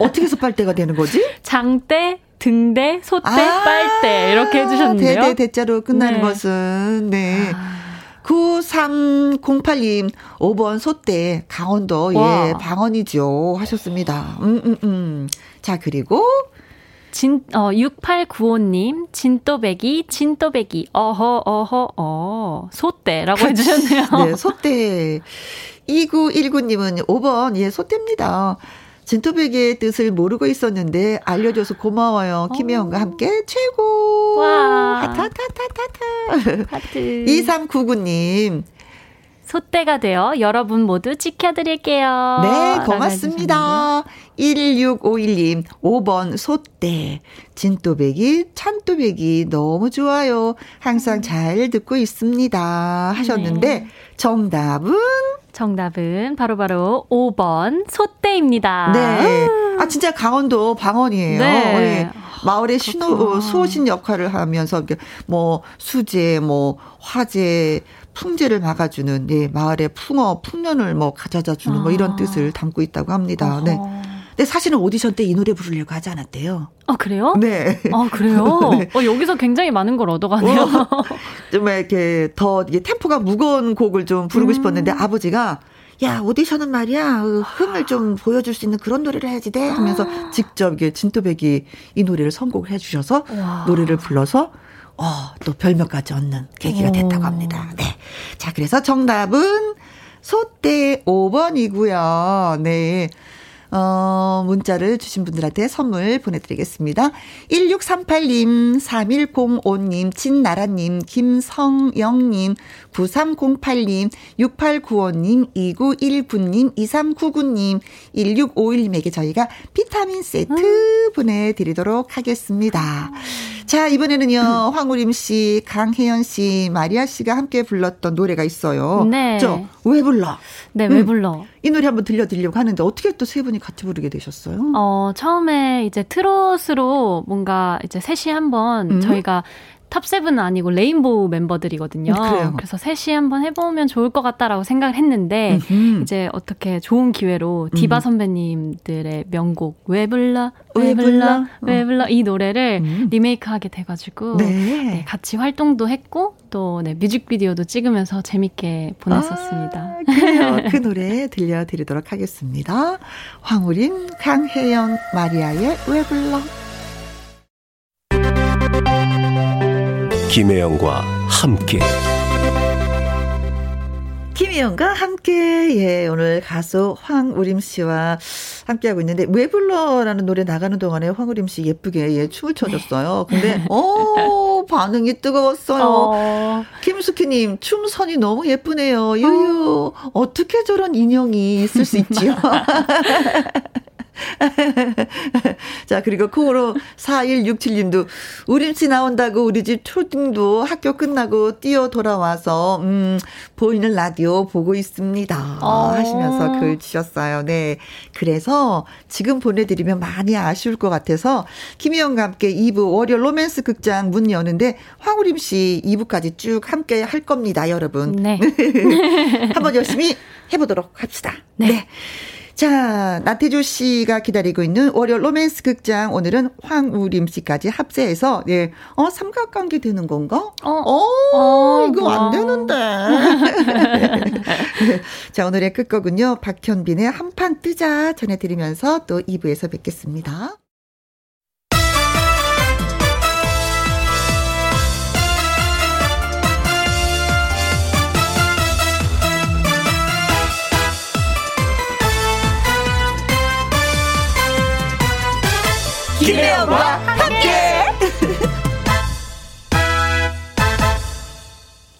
어떻게 해서 빨대가 되는 거지? 장대, 등대, 소대, 아~ 빨대. 이렇게 해주셨는데요. 대대, 대자로 끝나는 네. 것은. 네. 아~ 9308님, 5번 소대, 강원도, 예, 와. 예, 방언이죠. 하셨습니다. 음, 음, 음. 자, 그리고. 진, 어, 6895님, 진또배기, 진또배기, 어허, 어허, 어, 소대라고 해주셨네요. 네, 소대. 2919님은 5번, 예, 소대입니다. 진또배기 뜻을 모르고 있었는데 알려줘서 고마워요. 어. 김혜영과 함께 최고. 와. 하트 하트 하트 하트. 하트. 2399님. 소떼가 되어 여러분 모두 지켜드릴게요. 네, 고맙습니다. 1651님, 5번 소떼. 진또배기, 찬또배기 너무 좋아요. 항상 잘 듣고 있습니다. 하셨는데, 네. 정답은? 정답은 바로바로 바로 5번 소떼입니다. 네. 아, 진짜 강원도 방언이에요. 네. 네. 마을의 신호, 수호신 역할을 하면서, 뭐, 수제, 뭐, 화재, 풍제를 막아주는 예, 마을의 풍어 풍년을 뭐 가져다 주는 아. 뭐 이런 아. 뜻을 담고 있다고 합니다. 어허. 네. 근데 사실은 오디션 때 이 노래 부르려고 하지 않았대요. 아 그래요? 네. 아 그래요? 네. 어 여기서 굉장히 많은 걸 얻어가네요. 어, 좀 이렇게 더 이게 템포가 무거운 곡을 좀 부르고 음. 싶었는데 아버지가 야 오디션은 말이야 흥을 좀 보여줄 수 있는 그런 노래를 해야지 돼 하면서 아. 직접 이게 진또배기 이 노래를 선곡을 해주셔서 와. 노래를 불러서 어, 또 별명까지 얻는 계기가 됐다고 합니다. 네. 자, 그래서 정답은 소대 5번이고요. 네. 어, 문자를 주신 분들한테 선물 보내드리겠습니다. 1638님, 3105님, 진나라님, 김성영님, 9308님, 6895님, 2919님, 2399님, 1651님에게 저희가 비타민 세트 음. 보내드리도록 하겠습니다. 자, 이번에는요, 음. 황우림 씨, 강혜연 씨, 마리아 씨가 함께 불렀던 노래가 있어요. 네. 저, 왜 불러? 네, 왜 음. 불러? 이 노래 한번 들려드리려고 하는데 어떻게 또 세 분이 같이 부르게 되셨어요? 어, 처음에 이제 트롯으로 뭔가 이제 셋이 한번 음. 저희가 top seven은 아니고 rainbow 멤버들이거든요. 그래요. 그래서 셋이 한번 해보면 좋을 것 같다라고 생각을 했는데 음흠. 이제 어떻게 좋은 기회로 디바 음. 선배님들의 명곡 왜 불러 왜 불러 왜 불러 이 노래를 음. 리메이크하게 돼가지고 네. 네, 같이 활동도 했고 또 네, 뮤직비디오도 찍으면서 재밌게 보냈었습니다. 아. 그 노래 들려드리도록 하겠습니다. 황우린, 강혜연, 마리아의 왜 불러 김혜영과 함께 김혜영과 함께 예 오늘 가수 황우림 씨와 함께하고 있는데 왜 불러라는 노래 나가는 동안에 황우림 씨 예쁘게 예 춤을 춰줬어요. 근데 어 반응이 뜨거웠어요. 어. 김숙희님 춤선이 너무 예쁘네요. 유유 어. 어떻게 저런 인형이 있을 수 있지요? 자, 그리고 콩으로 4167님도 우림씨 나온다고 우리 집 초등도 학교 끝나고 뛰어 돌아와서, 음, 보이는 라디오 보고 있습니다. 어. 하시면서 글 주셨어요. 네. 그래서 지금 보내드리면 많이 아쉬울 것 같아서 김혜영과 함께 2부 월요 로맨스 극장 문 여는데 황우림 씨 2부까지 쭉 함께 할 겁니다, 여러분. 네. 한번 열심히 해보도록 합시다. 네. 네. 자, 나태주 씨가 기다리고 있는 월요 로맨스 극장. 오늘은 황우림 씨까지 합세해서, 예, 어, 삼각관계 되는 건가? 어, 어, 어 이거 안 되는데. 자, 오늘의 끝곡은요, 박현빈의 한판 뜨자 전해드리면서 또 2부에서 뵙겠습니다. 김혜영과 함께.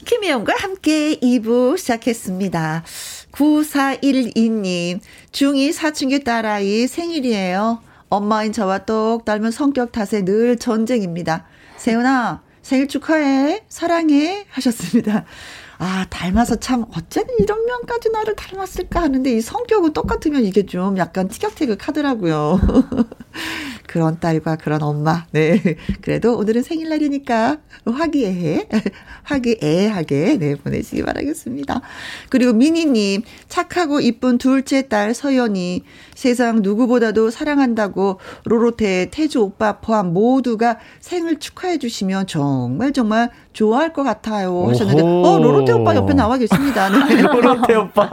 김혜영과 함께 2부 시작했습니다. 9412님, 중2 사춘기 딸아이 생일이에요. 엄마인 저와 똑 닮은 성격 탓에 늘 전쟁입니다. 세훈아, 생일 축하해. 사랑해. 하셨습니다. 아, 닮아서 참, 어쩌면 이런 면까지 나를 닮았을까 하는데, 이 성격은 똑같으면 이게 좀 약간 티격태격 하더라고요. 그런 딸과 그런 엄마. 네. 그래도 오늘은 생일날이니까 화기애애, 화기애애하게, 네, 보내시기 바라겠습니다. 그리고 미니님, 착하고 이쁜 둘째 딸 서연이 세상 누구보다도 사랑한다고 로로테 태주 오빠 포함 모두가 생일 축하해 주시면 정말 정말 좋아할 것 같아요. 하셨는데. 어, 로로테 오빠 옆에 나와 계십니다. 네. 로로테 오빠.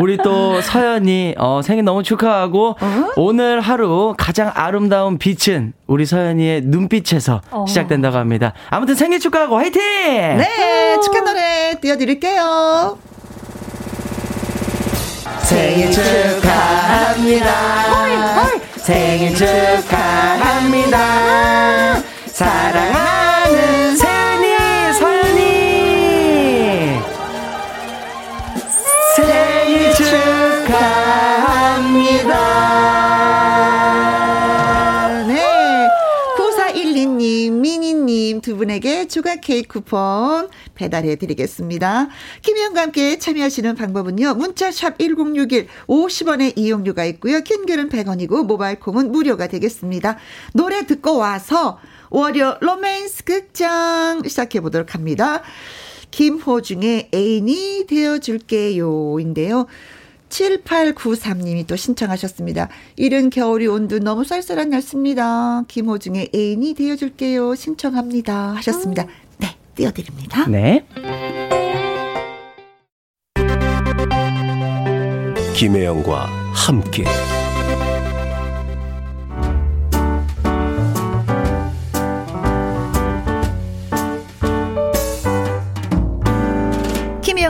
우리 또 서연이, 어, 생일 너무 축하하고, 어? 오늘 하루 가장 아름다운 빛은 우리 서연이의 눈빛에서 어. 시작된다고 합니다. 아무튼 생일 축하하고 화이팅! 네, 축하 노래 띄워드릴게요. 생일 축하합니다. 생일 축하합니다. 사랑하는 세 님 두 분에게 조각 케이크 쿠폰 배달해 드리겠습니다. 김희영과 함께 참여하시는 방법은요. 문자 샵 1061 50원의 이용료가 있고요. 킹글은 100원이고 모바일 콩은 무료가 되겠습니다. 노래 듣고 와서 월요 로맨스 극장 시작해 보도록 합니다. 김호중의 애인이 되어줄게요 인데요. 7893님이 또 신청하셨습니다. 이른 겨울이 온 듯 너무 쌀쌀한 날씨입니다. 김호중의 애인이 되어줄게요. 신청합니다. 하셨습니다. 음. 띄워드립니다. 네. 김혜영과 함께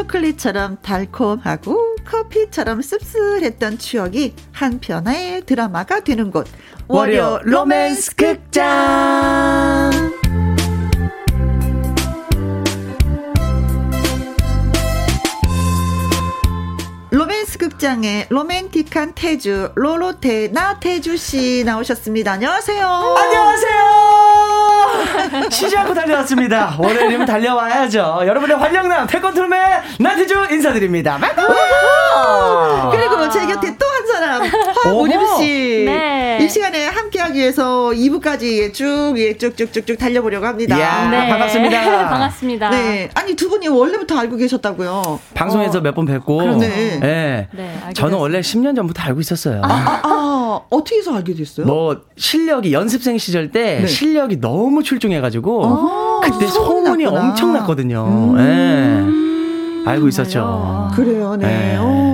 초콜릿처럼 달콤하고 커피처럼 씁쓸했던 추억이 한 편의 드라마가 되는 곳. 월요 로맨스 극장 로맨스 극장의 로맨틱한 태주 로로테 나태주 씨 나오셨습니다. 안녕하세요. 안녕하세요. 쉬지 않고 달려왔습니다. 월요일이면 달려와야죠. 여러분의 활력남 태권트룸의 나태주 인사드립니다. 그리고 제 곁에 또 한 사람 화오림 씨. 네. 이 시간에 함께하기 위해서 2부까지 쭉 예, 쭉쭉쭉쭉 달려보려고 합니다. 이야, 네. 반갑습니다. 반갑습니다. 네. 아니 두 분이 원래부터 알고 계셨다고요? 방송에서 어. 몇번 뵙고. 그러네. 네. 네 저는 원래 10년 전부터 알고 있었어요. 아, 아, 아, 어떻게 해서 알게 됐어요? 뭐 실력이 연습생 시절 때 네. 실력이 너무 출중해가지고 아, 그때 소문이 났구나. 엄청 났거든요. 음. 네. 알고 있었죠. 그래요, 네. 네.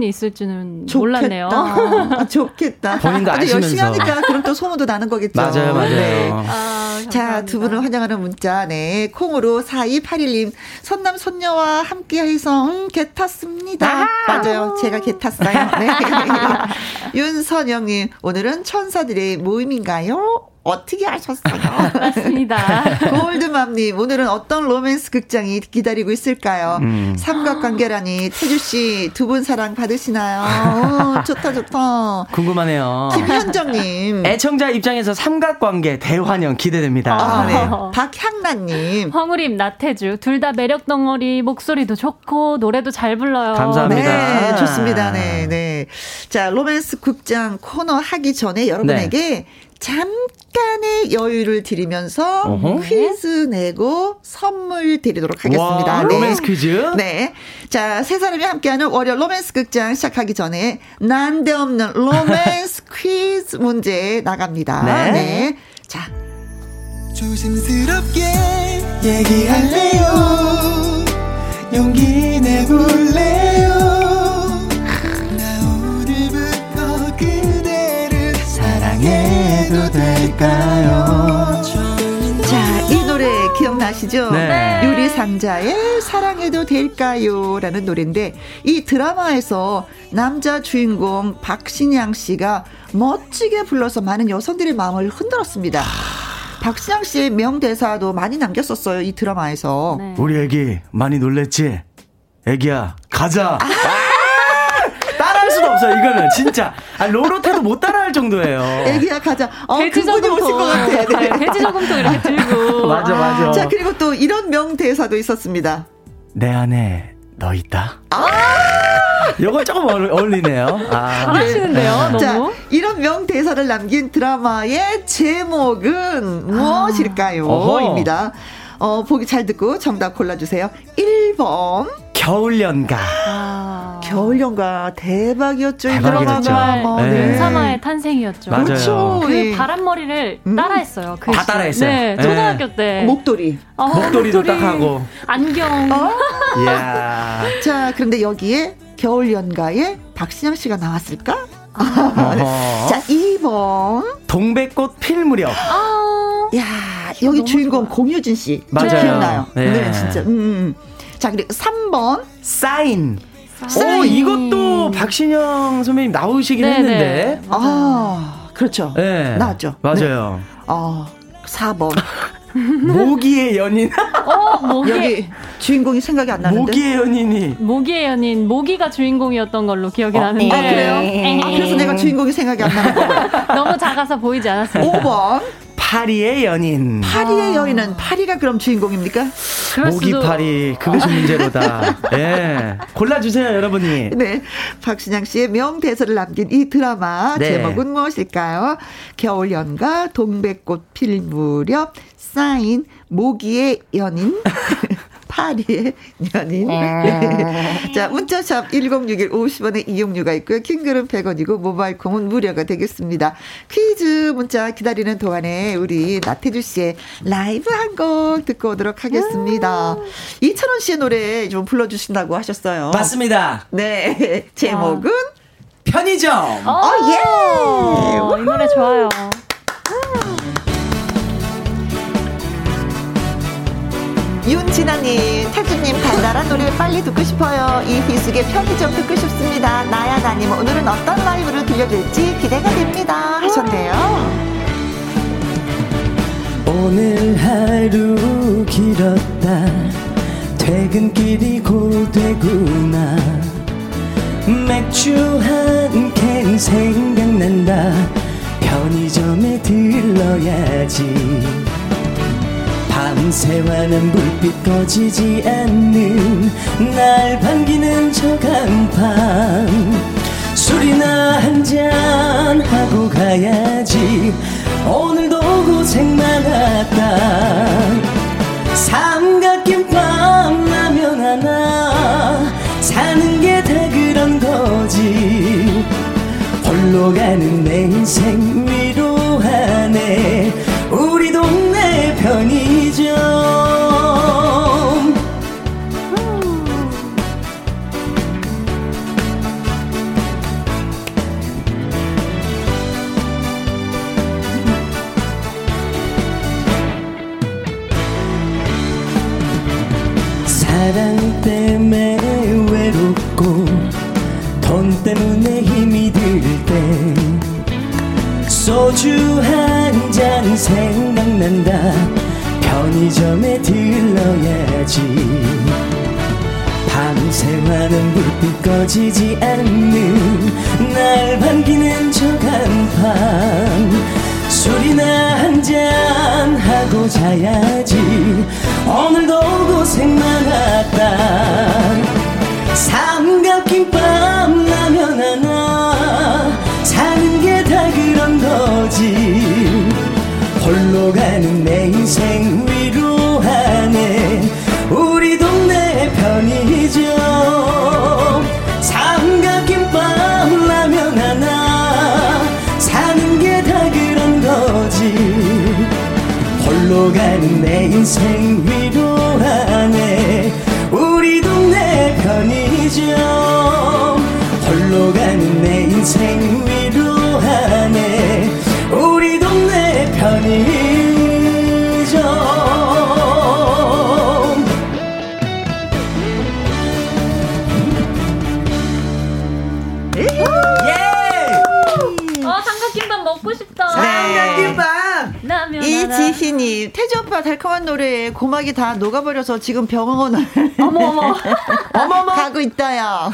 소문이 있을 줄은 좋겠다. 몰랐네요. 아, 좋겠다. 본인도 아시면서. 열심히 하니까 그럼 또 소문도 나는 거겠죠. 맞아요, 맞아요. 네. 아, 자, 두 분을 환영하는 문자, 네. 콩으로 4281님, 선남, 손녀와 함께 해서, 음, 개 탔습니다. 아하! 맞아요. 제가 개 탔어요. 네. 윤선영님, 오늘은 천사들의 모임인가요? 어떻게 하셨어요? 맞습니다. 골드맘님, 오늘은 어떤 로맨스 극장이 기다리고 있을까요? 음. 삼각관계라니, 태주씨, 두 분 사랑 받으시나요? 오, 좋다, 좋다. 궁금하네요. 김현정님. 애청자 입장에서 삼각관계 대환영 기대됩니다. 아, 네. 박향란님. 황우림, 나태주, 둘 다 매력 덩어리, 목소리도 좋고, 노래도 잘 불러요. 감사합니다. 네, 좋습니다. 네, 네. 자, 로맨스 극장 코너 하기 전에 여러분에게 네. 잠깐의 여유를 드리면서 어허. 퀴즈 내고 선물 드리도록 하겠습니다. 와, 네. 로맨스 퀴즈? 네. 자, 세 사람이 함께하는 월요 로맨스 극장 시작하기 전에 난데없는 로맨스 퀴즈 문제 나갑니다. 네. 네. 자. 조심스럽게 얘기할래요. 용기 내볼래요. 해 도 될까요? 자, 이 노래 기억나시죠? 네. 유리상자의 사랑해도 될까요? 라는 노래인데, 이 드라마에서 남자 주인공 박신양 씨가 멋지게 불러서 많은 여성들의 마음을 흔들었습니다. 박신양 씨의 명대사도 많이 남겼었어요, 이 드라마에서. 네. 우리 애기 많이 놀랬지? 애기야, 가자! 아! 수가 없어요. 이거는 진짜 아, 로로테도 못 따라 할 정도예요. 애기야 가자. 어, 돼지 저금통 오실 것 같아. 네. 돼지 저금통 이렇게 들고. 맞아 맞아. 자 그리고 또 이런 명대사도 있었습니다. 내 안에 너 있다. 아! 요거 조금 어울리네요. 아. 잘하시는데요, 네. 너무. 자, 이런 명대사를 남긴 드라마의 제목은 무엇일까요? 아. 입니다. 어, 보기 잘 듣고 정답 골라주세요. 1번. 겨울연가. 아. 겨울연가 대박이었죠. 대박이었죠. 뭐, 네. 은사마의 탄생이었죠. 맞아요. 그렇죠. 그 네. 바람머리를 음. 따라했어요. 그다 따라했어요. 네, 네, 초등학교 때. 목도리. 어, 목도리도 목도리. 딱 하고. 안경. 어? 이야. 자, 그런데 여기에 겨울연가에 박신영 씨가 나왔을까? 자, 2번. 동백꽃 필 무렵. 아. 야, 여기 주인공 좋아. 공효진 씨. 맞아요. 기억나요. 네. 네, 진짜. 음, 음. 자, 그리고 3번. 사인. 오, 이것도 박신영 선배님 나오시긴 네네. 했는데. 아, 그렇죠. 네. 나왔죠. 맞아요. 네. 어, 4번. 모기의 연인. 어, 모기. 여기 주인공이 생각이 안 나는데. 모기의 연인이. 모기의 연인. 모기가 주인공이었던 걸로 기억이 어, 나는데. 아, 그래요? 아, 그래서 내가 주인공이 생각이 안 나는 거고요. 너무 작아서 보이지 않았어요. 5번. 파리의 연인. 파리의 아. 여인은 파리가 그럼 주인공입니까? 모기 파리 그것이 문제로다. 예. 골라 주세요, 여러분이. 네. 박신양 씨의 명대사를 남긴 이 드라마 네. 제목은 무엇일까요? 겨울 연가, 동백꽃 필 무렵, 쌓인 모기의 연인. 파리의 연인. 네. 자, 문자샵 1061 50원의 이용료가 있고요. 킹글은 100원이고 모바일 콩은 무료가 되겠습니다. 퀴즈 문자 기다리는 동안에 우리 나태주 씨의 라이브 한 곡 듣고 오도록 하겠습니다. 음. 이찬원 씨의 노래 좀 불러주신다고 하셨어요. 맞습니다. 네. 제목은? 아. 편의점. 어, 예. 이 노래 좋아요. 윤진아님, 태주님 달달한 노래 빨리 듣고 싶어요. 이희숙의 편의점 듣고 싶습니다. 나야 나님 오늘은 어떤 라이브를 들려줄지 기대가 됩니다. 하셨네요. 오늘 하루 길었다. 퇴근길이 고되구나. 맥주 한 캔 생각난다. 편의점에 들러야지. 밤새와는 불빛 꺼지지 않는 날 반기는 저 간판 술이나 한잔 하고 가야지. 오늘도 고생 많았다. 삼각김밥 라면 하나 사는 게 다 그런 거지. 홀로 가는 내 인생 소주 한잔 난 생각난다. 편의점에 들러야지 밤새 많은 불빛 꺼지지 않는 날 반기는 저 간판 술이나 한 잔 하고 자야지. 오늘도 고생 많았다. 삼각김밥 라면 하나 사는 게 다 그런 거지. 홀로 가는 내 인생 위로하네. 우리 동네 편의점 삼각김밥 라면 하나. 사는 게 다 그런 거지. 홀로 가는 내 인생 위로하네. 우리 동네 편의점 이지희님, 태주 오빠 달콤한 노래에 고막이 다 녹아버려서 지금 병원을 어머 어머 어머머 가고 있다요.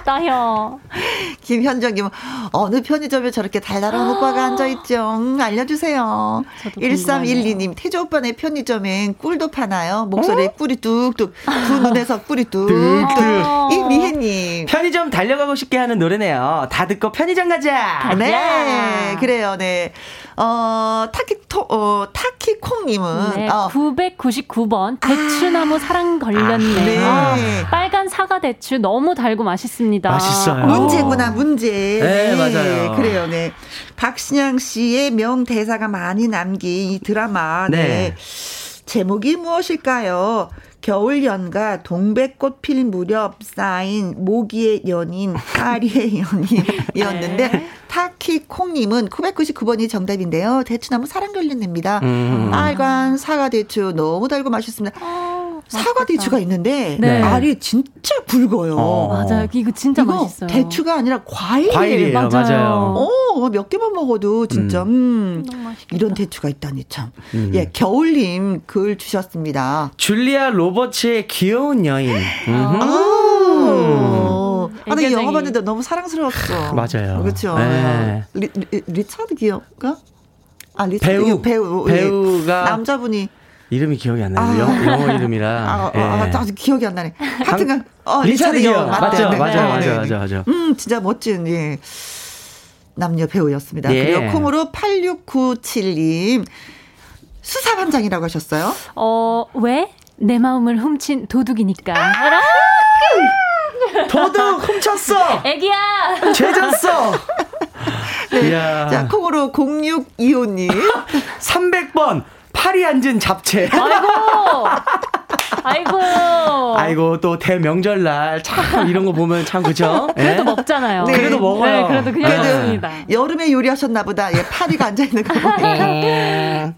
있다요. 김현정님, 어느 편의점에 저렇게 달달한 오빠가 앉아 있죠? 음, 알려주세요. 1312님, 태주 오빠네 편의점엔 꿀도 파나요? 목소리에 꿀이 뚝뚝, 두 눈에서 꿀이 뚝뚝. 이미혜님. 편의점 달려가고 싶게 하는 노래네요. 다 듣고 편의점 가자. 네, 그래요, 네. 어, 타키토, 어, 타키콩님은. 네, 어. 999번 대추나무 사랑 걸렸네. 아, 네. 아, 빨간 사과 대추 너무 달고 맛있습니다. 맛있어요. 문제구나, 문제. 네, 맞아요. 그래요, 네. 박신양 씨의 명대사가 많이 남긴 이 드라마. 네. 네. 제목이 무엇일까요? 겨울 연가 동백꽃 필 무렵 싸인 모기의 연인 파리의 연인이었는데 네. 타키콩님은 999번이 정답인데요. 대추나무 사랑 걸렸네랍니다. 음. 빨간 사과 대추 너무 달고 맛있습니다. 사과 대추가 있는데 네. 알이 진짜 굵어요. 어. 맞아요. 이거 진짜 이거 맛있어요. 대추가 아니라 과일이에요. 과일이에요. 맞아요. 맞아요. 어, 몇 개만 먹어도 진짜 음, 너무 맛있겠다. 이런 대추가 있다니 참. 음. 예, 겨울님 글 주셨습니다. 줄리아 로버츠의 귀여운 여인. 아, 아, 나. 영화 봤는데 너무 사랑스러웠어. 맞아요. 그렇죠. 네. 리, 리, 리차드 기어가? 아, 리차드 배우, 기어, 배우. 예. 배우가 남자분이 이름이 기억이 안 나요. 아. 영, 영어 이름이라. 아, 예. 아, 아, 기억이 안 나네. 하여튼간 어, 리차드 기어. 맞죠? 네, 맞아요, 네, 맞아요, 네. 맞아요, 맞아요. 음, 진짜 멋진 예. 남녀 배우였습니다. 예. 그리고 콩으로 8697님 수사반장이라고 하셨어요. 어, 왜? 내 마음을 훔친 도둑이니까. 도둑 훔쳤어! 애기야! 죄졌어! 이야. 네. 자, 콩으로 0625님. 300번! 팔이 앉은 잡채. 아이고! 아이고! 아이고, 또 대명절날 참 이런 거 보면 참 그죠? 그래도 예? 먹잖아요. 네. 그래도 먹어요. 네, 그래도 그냥 그래도 먹습니다. 여름에 요리하셨나 보다. 예, 파리가 앉아 있는 거 보니까.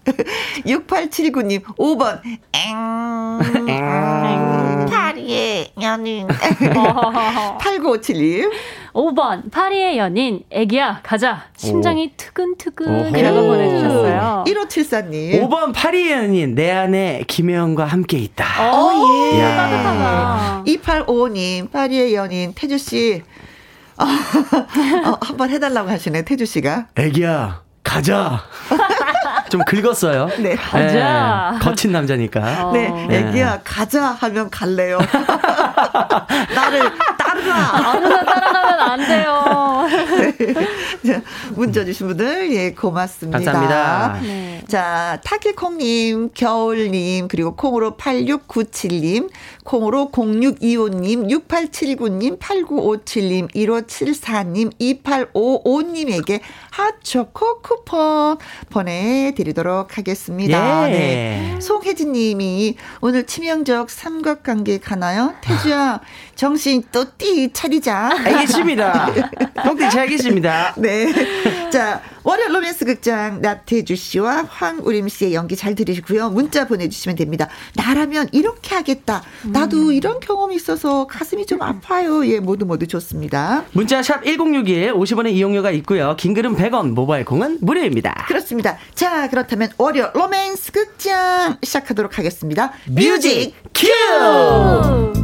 6879님, 5번. 엥. 파리의 연인. 8957님. 5번, 파리의 연인, 애기야, 가자. 심장이 투근투근. 오호. 이라고 보내주셨어요. 1574님. 5번 파리 연인 내 안에 김혜영과 함께 있다. 어, 예. 이야. 따뜻하다. 2855님, 파리의 연인, 태주씨. 어, 어, 한번 해달라고 하시네, 태주씨가. 애기야 가자. 좀 긁었어요. 네. 가자. 예, 거친 남자니까. 어. 네, 네. 애기야, 가자 하면 갈래요. 나를 따르라. 아무나 따라가면 안 돼요. 자, 문자 주신 분들, 예, 고맙습니다. 감사합니다. 네. 자, 타키콩님, 겨울님, 그리고 콩으로 8697님, 콩으로 0625님, 6879님, 8957님, 1574님, 2855님에게 핫초코 쿠폰 보내드리도록 하겠습니다. 예. 네. 송혜진 님이 오늘 치명적 삼각관계 가나요? 태주야, 정신 똑띠 차리자. 알겠습니다. 똑띠 잘 알겠습니다. 네. 자, 월요 로맨스 극장 나태주 씨와 황우림 씨의 연기 잘 들으시고요. 문자 보내주시면 됩니다. 나라면 이렇게 하겠다. 나도 음. 이런 경험이 있어서 가슴이 좀 아파요. 예, 모두 모두 좋습니다. 문자 샵 1061, 50원의 이용료가 있고요. 긴 글은 100원, 모바일 콩은 무료입니다. 그렇습니다. 자, 그렇다면 월요 로맨스 극장 시작하도록 하겠습니다. Music cue!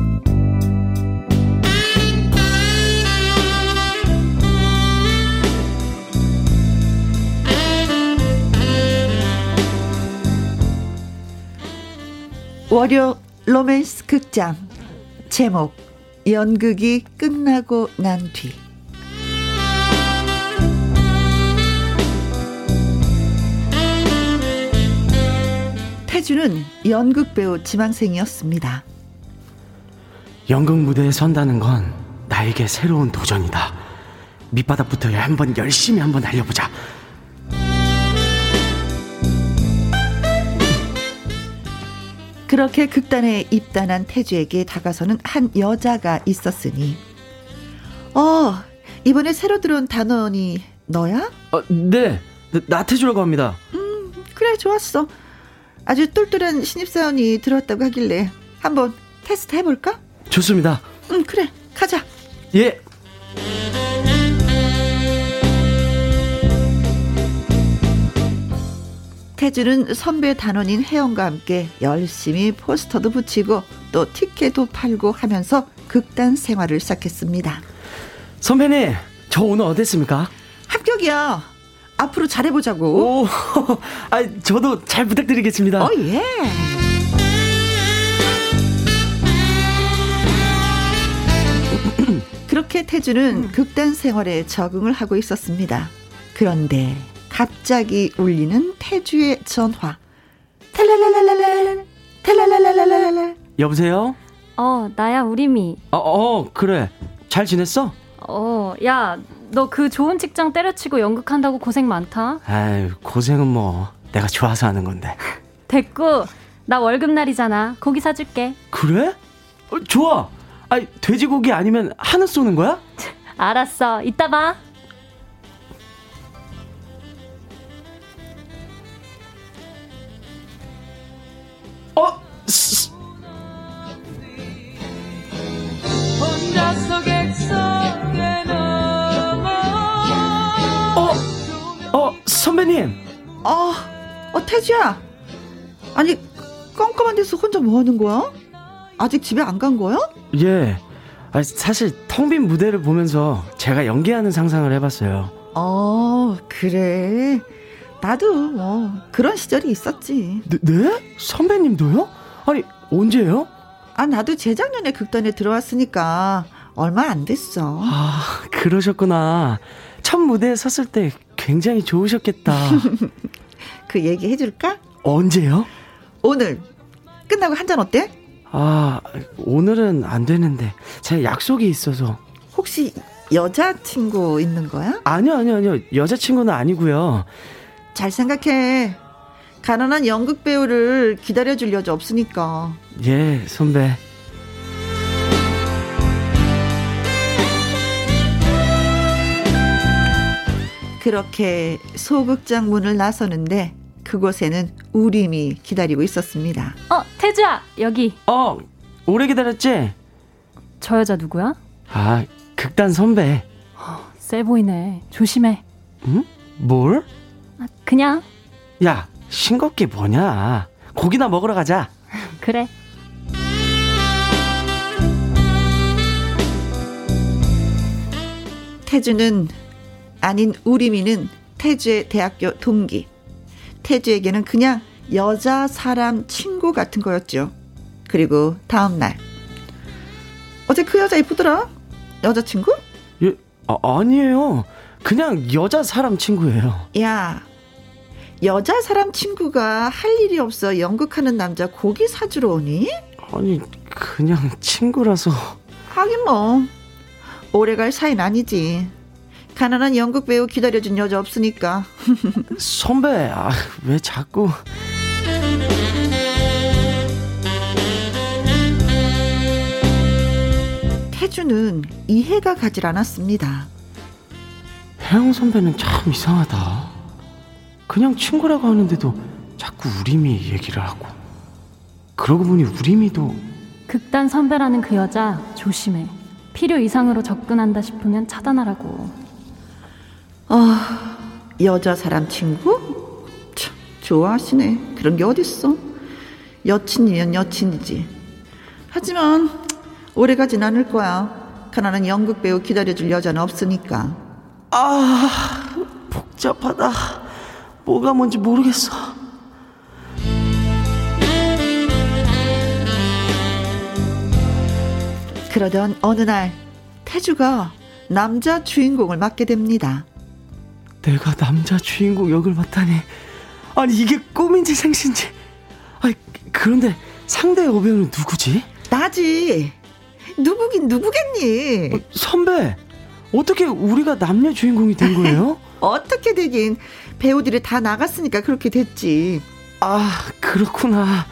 월요 로맨스 극장 제목 연극이 끝나고 난 뒤 태주는 연극 배우 지망생이었습니다. 연극 무대에 선다는 건 나에게 새로운 도전이다. 밑바닥부터 한번 열심히 한번 달려보자. 그렇게 극단에 입단한 태주에게 다가서는 한 여자가 있었으니. 어 이번에 새로 들어온 단원이 너야? 어, 네. 나태주라고 합니다. 음 그래 좋았어. 아주 똘똘한 신입사원이 들어왔다고 하길래 한번 테스트 해볼까? 좋습니다. 응 그래. 가자. 예 태주는 선배 단원인 혜영과 함께 열심히 포스터도 붙이고 또 티켓도 팔고 하면서 극단 생활을 시작했습니다. 선배님, 저 오늘 어땠습니까? 합격이야. 앞으로 잘해보자고. 오, 아, 저도 잘 부탁드리겠습니다. 어, 예. 그렇게 태주는 음. 극단 생활에 적응을 하고 있었습니다. 그런데 갑자기 울리는 태주의 전화. 텔랄랄랄랄 텔랄랄랄랄 여보세요? 어, 나야 우리미. 어, 어, 그래. 잘 지냈어? 어, 야, 너 그 좋은 직장 때려치고 연극한다고 고생 많다. 아유, 고생은 뭐 내가 좋아서 하는 건데. 됐고, 나 월급 날이잖아. 고기 사줄게. 그래? 어, 좋아. 아니, 돼지고기 아니면 한우 쏘는 거야? 알았어. 이따 봐. 어? 어, 선배님. 어, 어, 태주야. 아니, 깜깜한 데서 혼자 뭐 하는 거야? 아직 집에 안 간 거야? 예. 아, 사실 텅 빈 무대를 보면서 제가 연기하는 상상을 해봤어요. 어, 그래. 나도 뭐 그런 시절이 있었지. 네? 네? 선배님도요? 아니 언제요? 아 나도 재작년에 극단에 들어왔으니까 얼마 안 됐어. 아 그러셨구나. 첫 무대에 섰을 때 굉장히 좋으셨겠다. 그 얘기 해줄까? 언제요? 오늘 끝나고 한 잔 어때? 아 오늘은 안 되는데 제가 약속이 있어서. 혹시 여자친구 있는 거야? 아니요 아니요 아니요 여자친구는 아니고요. 잘 생각해. 가난한 연극 배우를 기다려줄 여자 없으니까. 예, 선배. 그렇게 소극장 문을 나서는데 그곳에는 우림이 기다리고 있었습니다. 어, 태주야, 여기. 어, 오래 기다렸지? 저 여자 누구야? 아, 극단 선배. 어, 세 보이네. 조심해. 응? 뭘? 아, 그냥. 야, 싱겁게 뭐냐. 고기나 먹으러 가자. 그래. 태주는 아닌 우리미는 태주의 대학교 동기. 태주에게는 그냥 여자 사람 친구 같은 거였죠. 그리고 다음 날 어제 그 여자 이쁘더라. 여자친구? 예, 아, 아니에요. 그냥 여자 사람 친구예요. 야, 여자 사람 친구가 할 일이 없어 연극하는 남자 고기 사주러 오니? 아니, 그냥 친구라서. 하긴 뭐, 오래 갈 사이는 아니지. 가난한 연극 배우 기다려준 여자 없으니까. 선배, 아, 왜 자꾸. 태주는 이해가 가질 않았습니다. 혜영 선배는 참 이상하다. 그냥 친구라고 하는데도 자꾸 우리미 얘기를 하고. 그러고 보니 우리미도 극단 선배라는 그 여자 조심해. 필요 이상으로 접근한다 싶으면 차단하라고. 아, 여자 사람 친구? 참, 좋아하시네. 그런 게 어딨어. 여친이면 여친이지. 하지만, 오래 가진 않을 거야. 가난한 연극 배우 기다려줄 여자는 없으니까. 아, 복잡하다. 뭐가 뭔지 모르겠어. 그러던 어느 날 태주가 남자 주인공을 맡게 됩니다. 내가 남자 주인공 역을 맡다니. 아니 이게 꿈인지 생신지. 아니 그런데 상대 여배우는 누구지? 나지. 누구긴 누구겠니? 어, 선배. 어떻게 우리가 남녀 주인공이 된 거예요? 어떻게 되긴 배우들이 다 나갔으니까 그렇게 됐지. 아 그렇구나.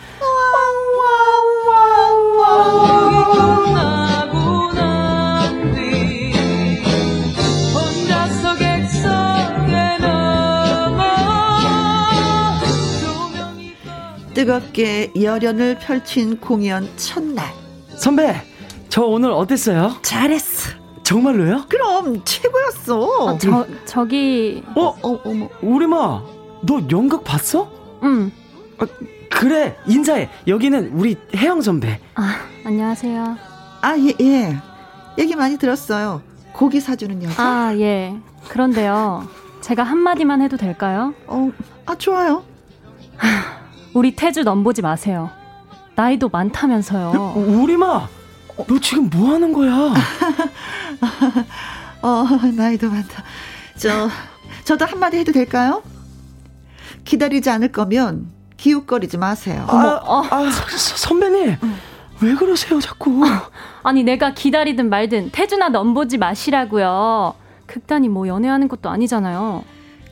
뜨겁게 열연을 펼친 공연 첫날. 선배, 저 오늘 어땠어요? 잘했어. 정말로요? 그럼 최고였어. 어, 저 저기 어, 어, 어머, 우리마, 너 연극 봤어? 응. 아, 그래, 인사해. 여기는 우리 혜영 선배. 아, 안녕하세요. 아, 예, 예. 얘기 많이 들었어요. 고기 사주는 여자. 아, 예. 그런데요. 제가 한마디만 해도 될까요? 어, 아, 좋아요. 우리 태주 넘보지 마세요. 나이도 많다면서요. 우리마, 너 지금 뭐 하는 거야? 어, 나이도 많다. 저, 저도 한마디 해도 될까요? 기다리지 않을 거면 기웃거리지 마세요. 아, 어. 아, 선배님. 왜 그러세요, 자꾸? 아니, 내가 기다리든 말든 태주나 넘보지 마시라고요. 극단이 뭐 연애하는 것도 아니잖아요.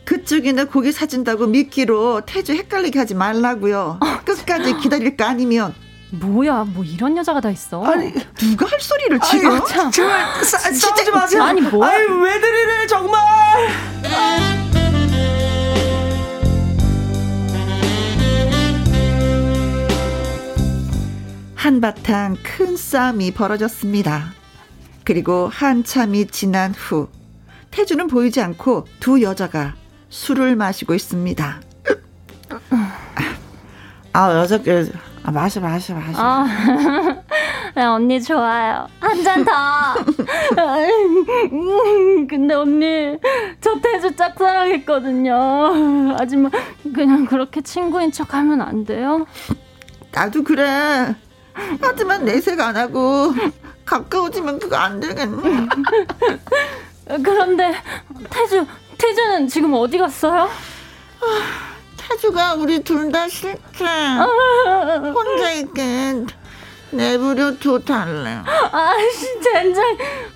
그쪽에는 고기 사준다고 미끼로 태주 헷갈리게 하지 말라고요. 어, 끝까지 기다릴 거 아니면 뭐야, 뭐 이런 여자가 다 있어. 아니, 누가 할 소리를 지금? 아유, 참. 정말 싸, 싸우지 마세요. 아니, 뭐? 아유, 왜들이래, 정말. 한바탕 큰 싸움이 벌어졌습니다. 그리고 한참이 지난 후 태주는 보이지 않고 두 여자가 술을 마시고 있습니다. 아 여자끼리 아, 마셔 마셔 마셔. 아, 네, 언니 좋아요. 한 잔 더. 근데 언니 저 태주 짝사랑했거든요. 하지만 그냥 그렇게 친구인 척 하면 안 돼요? 나도 그래. 하지만 내색 안 하고 가까워지면 그거 안 되겠네. 그런데 태주 태주는 지금 어디 갔어요? 태주가 우리 둘 다 싫대. 혼자 있게 내버려 둬달래. 아, 젠장.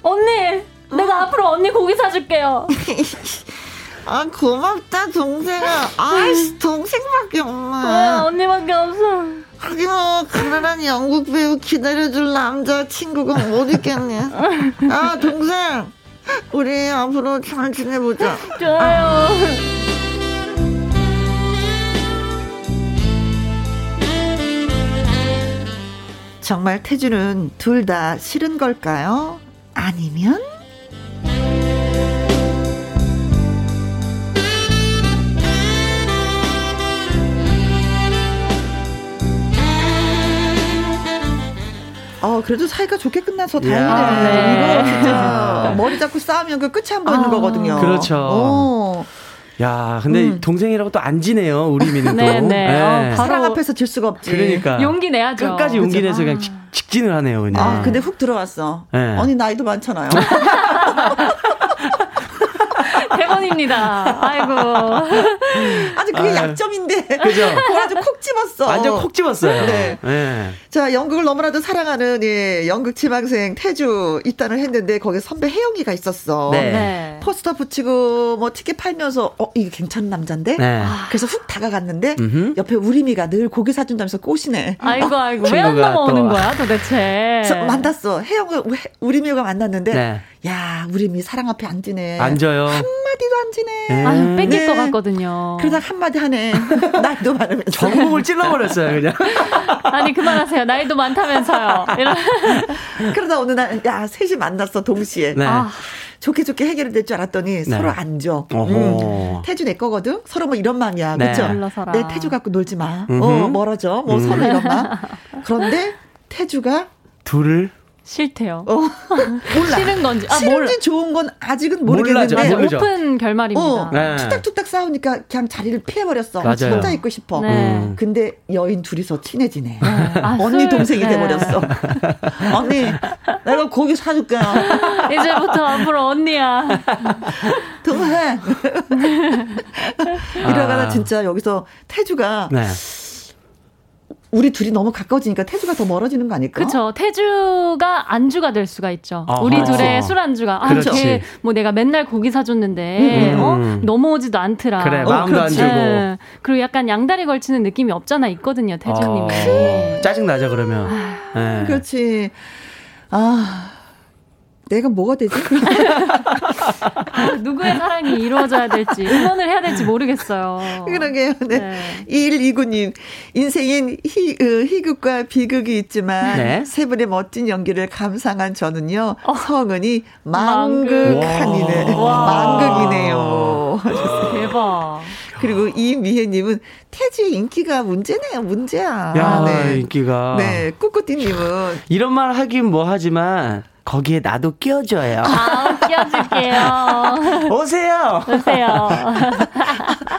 언니, 내가 앞으로 언니 고기 사줄게요. 아, 고맙다, 동생아. 아이씨, 동생밖에 없네. 아, 언니밖에 없어. 하긴 뭐, 가난한 영국 배우 기다려줄 남자 친구가 못 있겠니? 아, 동생. 우리 앞으로 잘 지내보자. 좋아요. 정말 태주는 둘 다 싫은 걸까요? 아니면? 어, 그래도 사이가 좋게 끝나서 다행이네. 아, 네. 이거 진짜 머리 잡고 싸우면 그 끝이 안 보이는 아, 거거든요. 그렇죠. 어. 야, 근데 음. 동생이라고 또 안 지네요, 우리 미는 또. 네, 네. 네. 어, 사랑 앞에서 질 수가 없지. 그러니까. 용기 내야죠. 끝까지 용기 내서 그냥 직, 직진을 하네요, 그냥. 아, 근데 훅 들어왔어. 네. 언니 나이도 많잖아요. 대본입니다. 아이고. 아주 그게 아, 약점인데. 그죠? 아주 콕 집었어. 완전 콕 집었어요. 네. 네. 자, 연극을 너무나도 사랑하는 예, 연극 지망생 태주 입단을 했는데 거기 선배 혜영이가 있었어. 네. 네. 포스터 붙이고 뭐 티켓 팔면서 어, 이게 괜찮은 남잔데? 네. 그래서 훅 다가갔는데 음흠. 옆에 우리미가 늘 고기 사준다면서 꼬시네. 아이고, 아이고. 왜 안 넘어오는 거야 도대체? 만났어. 혜영을 우리미가 만났는데 네. 야, 우리미 사랑 앞에 앉으네. 앉아요. 한마디 한마디도 안 지네. 네. 아유, 뺏길 네. 것 같거든요. 그러다 한마디 하네. 나이도 많으면서. 전국을 찔러버렸어요, 그냥. 아니, 그만하세요. 나이도 많다면서요. 이런. 그러다 어느 날, 야, 셋이 만났어, 동시에. 네. 아. 좋게 좋게 해결될 줄 알았더니 네. 서로 안 줘. 음. 태주 내 거거든. 서로 뭐 이런 마음이야. 네. 그렇죠? 내 태주 갖고 놀지 마. 음흠. 어, 멀어져. 뭐 음. 서로 이런 마음. 그런데 태주가 둘을 싫대요. 어, 몰라. 싫은 건지. 아, 싫은지 몰라. 좋은 건 아직은 모르겠는데 몰라죠. 오픈 결말입니다. 어, 네. 툭탁툭탁 싸우니까 그냥 자리를 피해버렸어. 맞아요. 혼자 있고 싶어. 네. 음. 근데 여인 둘이서 친해지네. 네. 아, 언니 동생이 네. 돼버렸어. 언니, 내가 고기 사줄게요. 이제부터 앞으로 언니야. 동생. 이러다가 아. 진짜 여기서 태주가 네. 우리 둘이 너무 가까워지니까 태주가 더 멀어지는 거 아닐까? 그렇죠. 태주가 안주가 될 수가 있죠. 아하. 우리 둘의 술 안주가. 아, 걔, 뭐 내가 맨날 고기 사줬는데 음. 어? 넘어오지도 않더라. 그래, 어, 마음도 안 주고. 네. 그리고 약간 양다리 걸치는 느낌이 없잖아 있거든요, 태주님이. 어. 짜증 나죠 그러면. 네. 그렇지. 아. 내가 뭐가 되지? 아, 누구의 사랑이 이루어져야 될지, 응원을 해야 될지 모르겠어요. 그러게요. 네. 네. 2129님, 인생엔 희, 어, 희극과 비극이 있지만, 네. 세 분의 멋진 연기를 감상한 저는요, 어. 성은이 망극하니네. 망극이네요. 대박. 그리고 이미혜님은 태주의 인기가 문제네요, 문제야. 야, 네. 인기가. 네, 꾸꾸띠님은. 이런 말 하긴 뭐 하지만, 거기에 나도 끼워줘요. 아, 끼워줄게요. 오세요. 오세요.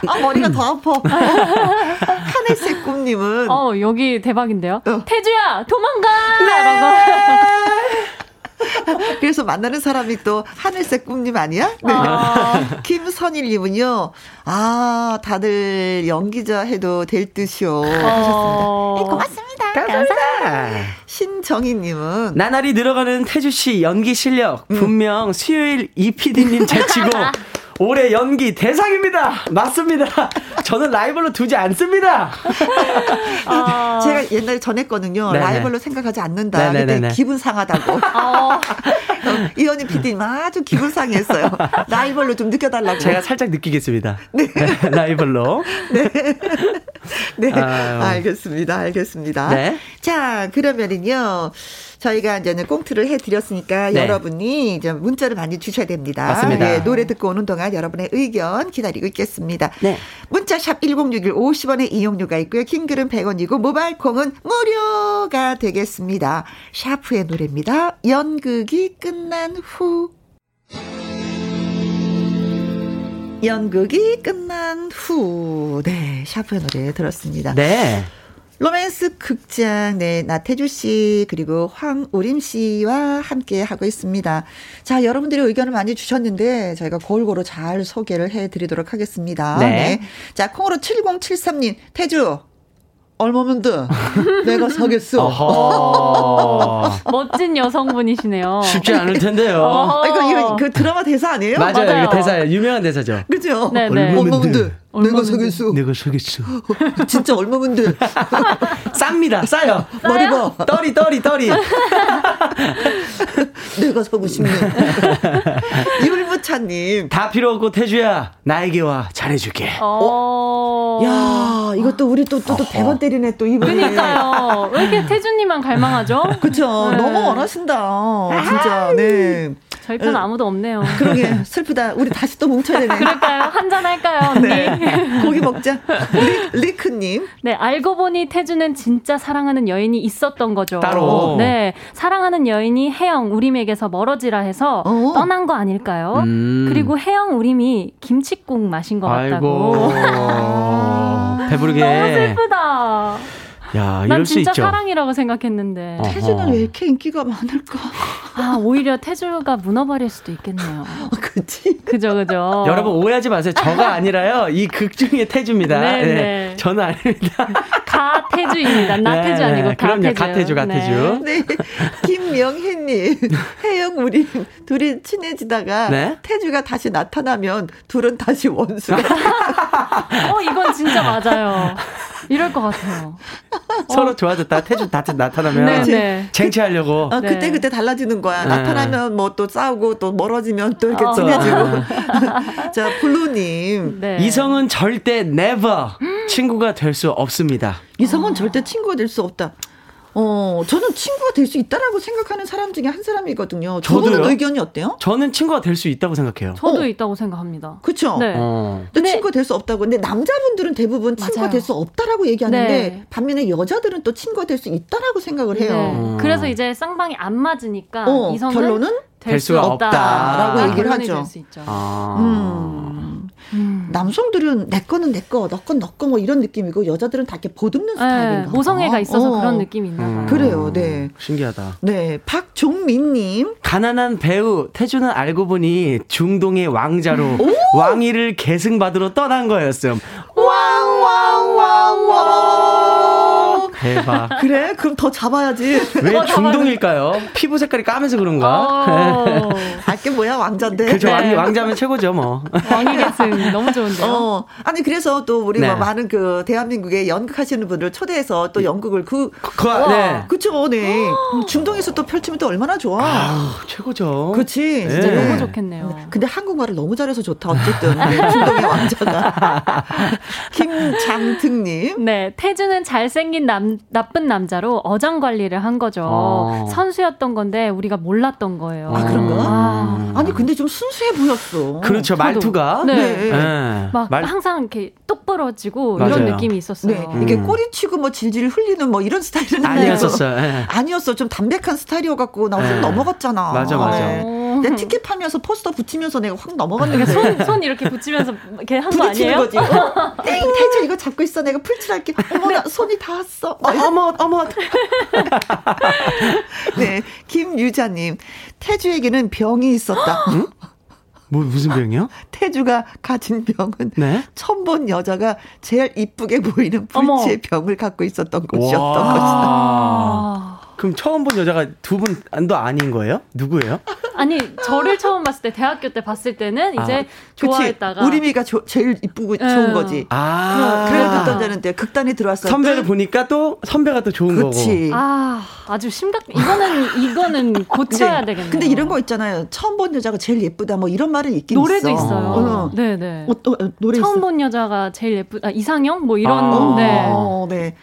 아, 머리가 더 아파. 하늘색 꿈님은. 어, 여기 대박인데요. 어. 태주야, 도망가! 네! 그래서 만나는 사람이 또 하늘색 꿈님 아니야? 네. 아. 김선일님은요, 아, 다들 연기자 해도 될 듯이요. 어. 하셨습니다. 네, 고맙습니다. 감사합니다. 신정희님은 나날이 늘어가는 태주 씨 연기 실력, 음. 분명 수요일 이PD님 제치고 올해 연기 대상입니다. 맞습니다. 저는 라이벌로 두지 않습니다. 아. 제가 옛날에 전했거든요. 네네. 라이벌로 생각하지 않는다. 네네네네. 근데 기분 상하다고. 어. 이현희 PD님 아주 기분 상했어요. 라이벌로 좀 느껴달라고. 제가 살짝 느끼겠습니다. 네. 네 라이벌로. 네. 네. 아유. 알겠습니다. 알겠습니다. 네. 자, 그러면은요. 저희가 이제는 꽁트를 해드렸으니까 네. 여러분이 이제 문자를 많이 주셔야 됩니다. 맞습니다. 네, 노래 듣고 오는 동안 여러분의 의견 기다리고 있겠습니다. 네. 문자샵 1061 50원의 이용료가 있고요. 킹글은 100원이고 모바일 콩은 무료가 되겠습니다. 샤프의 노래입니다. 연극이 끝난 후. 연극이 끝난 후. 네, 샤프의 노래 들었습니다. 네. 로맨스 극장, 네, 나태주 씨, 그리고 황우림 씨와 함께 하고 있습니다. 자, 여러분들의 의견을 많이 주셨는데, 저희가 골고루 잘 소개를 해 드리도록 하겠습니다. 네. 네. 자, 콩으로 7073님, 태주, 얼마면 돼? 내가 사겠어. 멋진 여성분이시네요. 쉽지 않을 텐데요. 어, 이거, 이거 그 드라마 대사 아니에요? 맞아요. 맞아요. 이거 대사예요. 유명한 대사죠. 그죠? 네, 네. 얼마면 돼? 내가 사겠어. 내가 사겠어. 진짜 얼마면 돼? 쌉니다. 싸요. 머리 봐. 떠리, 떠리, 떠리. 내가 사고 싶네. 율무차님. 다 필요 없고, 태주야. 나에게 와. 잘해줄게. 어. 야 이것도 우리 또, 또, 또 대번 때리네, 또 이분이. 그니까요. 왜 이렇게 태주님만 갈망하죠? 그쵸. 네. 너무 원하신다. 진짜. 네. 저희 편 아무도 없네요. 그러게 슬프다. 우리 다시 또 뭉쳐야 되네. 그럴까요? 한잔 할까요, 언니? 네. 고기 먹자. 리, 크님 네, 알고 보니 태주는 진짜 사랑하는 여인이 있었던 거죠. 따로. 네, 사랑하는 여인이 혜영 우림에게서 멀어지라 해서 어. 떠난 거 아닐까요? 음. 그리고 혜영 우림이 김치국 마신 것 같다고. 배부르게. 너무 슬프다. 야, 이럴 수 있죠. 난 진짜 사랑이라고 생각했는데. 태주는 왜 이렇게 인기가 많을까? 아, 오히려 태주가 무너버릴 수도 있겠네요. 어, 그치? 그죠, 그죠. 여러분 오해하지 마세요. 저가 아니라요. 이 극 중에 태주입니다. 네, 네. 네. 저는 아닙니다. 가태주입니다. 나태주 네, 아니고 가태주. 가태주, 가태주. 네. 네. 김명혜님, 혜영 우리 둘이 친해지다가 네? 태주가 다시 나타나면 둘은 다시 원수가. 어, 이건 진짜 맞아요. 이럴 것 같아요. 서로 좋아졌다 태주 다 나타나면 네, 네. 쟁취하려고. 어, 그때 그때 달라지는 거야. 나타나면 뭐 또 싸우고 또 멀어지면 또 이렇게 어. 친해지고. 자 블루님. 네. 이성은 절대 never 친구가 될 수 없습니다. 이성은 어. 절대 친구가 될 수 없다. 어, 저는 친구가 될 수 있다라고 생각하는 사람 중에 한 사람이거든요. 저도요? 의견이 어때요? 저는 친구가 될 수 있다고 생각해요. 저도 어. 있다고 생각합니다. 그렇죠. 네. 어. 근데 친구가 될 수 없다고. 근데 남자분들은 대부분 친구가 될 수 없다라고 얘기하는데 네. 반면에 여자들은 또 친구가 될 수 있다라고 생각을 해요. 네. 음. 그래서 이제 쌍방이 안 맞으니까 어, 이성은 결론은 될, 될 수가 없다라고 없다. 얘기를 하죠. 아. 음. 음. 남성들은 내 거는 내 거, 너 건 너 거 뭐 이런 느낌이고 여자들은 다 이렇게 보듬는 네, 스타일인가 모성애가 있어서 어. 그런 느낌이 있나 봐요. 음. 그래요. 네. 신기하다. 네. 박종민 님. 가난한 배우 태주는 알고 보니 중동의 왕자로 왕위를 계승받으러 떠난 거였음. 왕왕왕왕 대박. 그래? 그럼 더 잡아야지. 왜 어, 중동일까요? 피부 색깔이 까매서 그런가? 어. 알게 뭐야 왕자인데. 그죠. 네. 왕자면 최고죠 뭐. 왕위 계승 너무 좋은데요. 어. 아니 그래서 또 우리 뭐 네. 뭐 많은 그 대한민국에 연극하시는 분들 초대해서 또 연극을 그, 그, 그 네. 그쵸, 네. 중동에서 또 펼치면 또 얼마나 좋아. 아유, 최고죠. 그치. 진짜 네. 너무 좋겠네요. 근데 한국말을 너무 잘해서 좋다. 어쨌든 네, 중동의 왕자가. 김장특님. 네, 태주는 잘생긴 남 나쁜 남자로 어장 관리를 한 거죠. 어. 선수였던 건데 우리가 몰랐던 거예요. 아 그런가? 아. 니 근데 좀 순수해 보였어. 그렇죠 말투가. 네. 네. 네. 막 말... 항상 이렇게 똑부러지고 맞아요. 이런 느낌이 있었어요. 네. 이게 음. 꼬리치고 뭐 질질 흘리는 뭐 이런 스타일은 아니었었어요. 네. 아니었어. 좀 담백한 스타일이어 갖고 나확 네. 넘어갔잖아. 맞아 맞아. 네. 내 티켓 파면서 포스터 붙이면서 내가 확 넘어갔는데 손, 손 이렇게 붙이면서 이렇게 한 거 아니에요? 거지. 어. 땡 태주 이거 잡고 있어. 내가 풀칠할게. 어머나 손이 닿았어. 어머 어머. 네 김유자님 태주에게는 병이 있었다. 응? 뭐 무슨 병이요? 태주가 가진 병은 네? 처음 본 여자가 제일 이쁘게 보이는 불치의 병을 갖고 있었던 것이었던 것이다. 그럼 처음 본 여자가 두 분도 아닌 거예요? 누구예요? 아니 저를 처음 봤을 때 대학교 때 봤을 때는 아, 이제 아, 좋아했다가 우리미가 조, 제일 이쁘고 음. 좋은 거지. 아 그래 듣던 자는데 극단에 들어왔어. 선배를 보니까 또 선배가 또 좋은 그치. 거고. 아 아주 심각. 이거는 이거는 고쳐야 되겠네요. 근데 이런 거 있잖아요. 처음 본 여자가 제일 예쁘다 뭐 이런 말은 있긴 노래도 있어. 있어요. 어. 네네. 어, 또, 어, 노래 처음 있어. 본 여자가 제일 예쁘. 아 이상형 뭐 이런. 아. 네. 어, 네.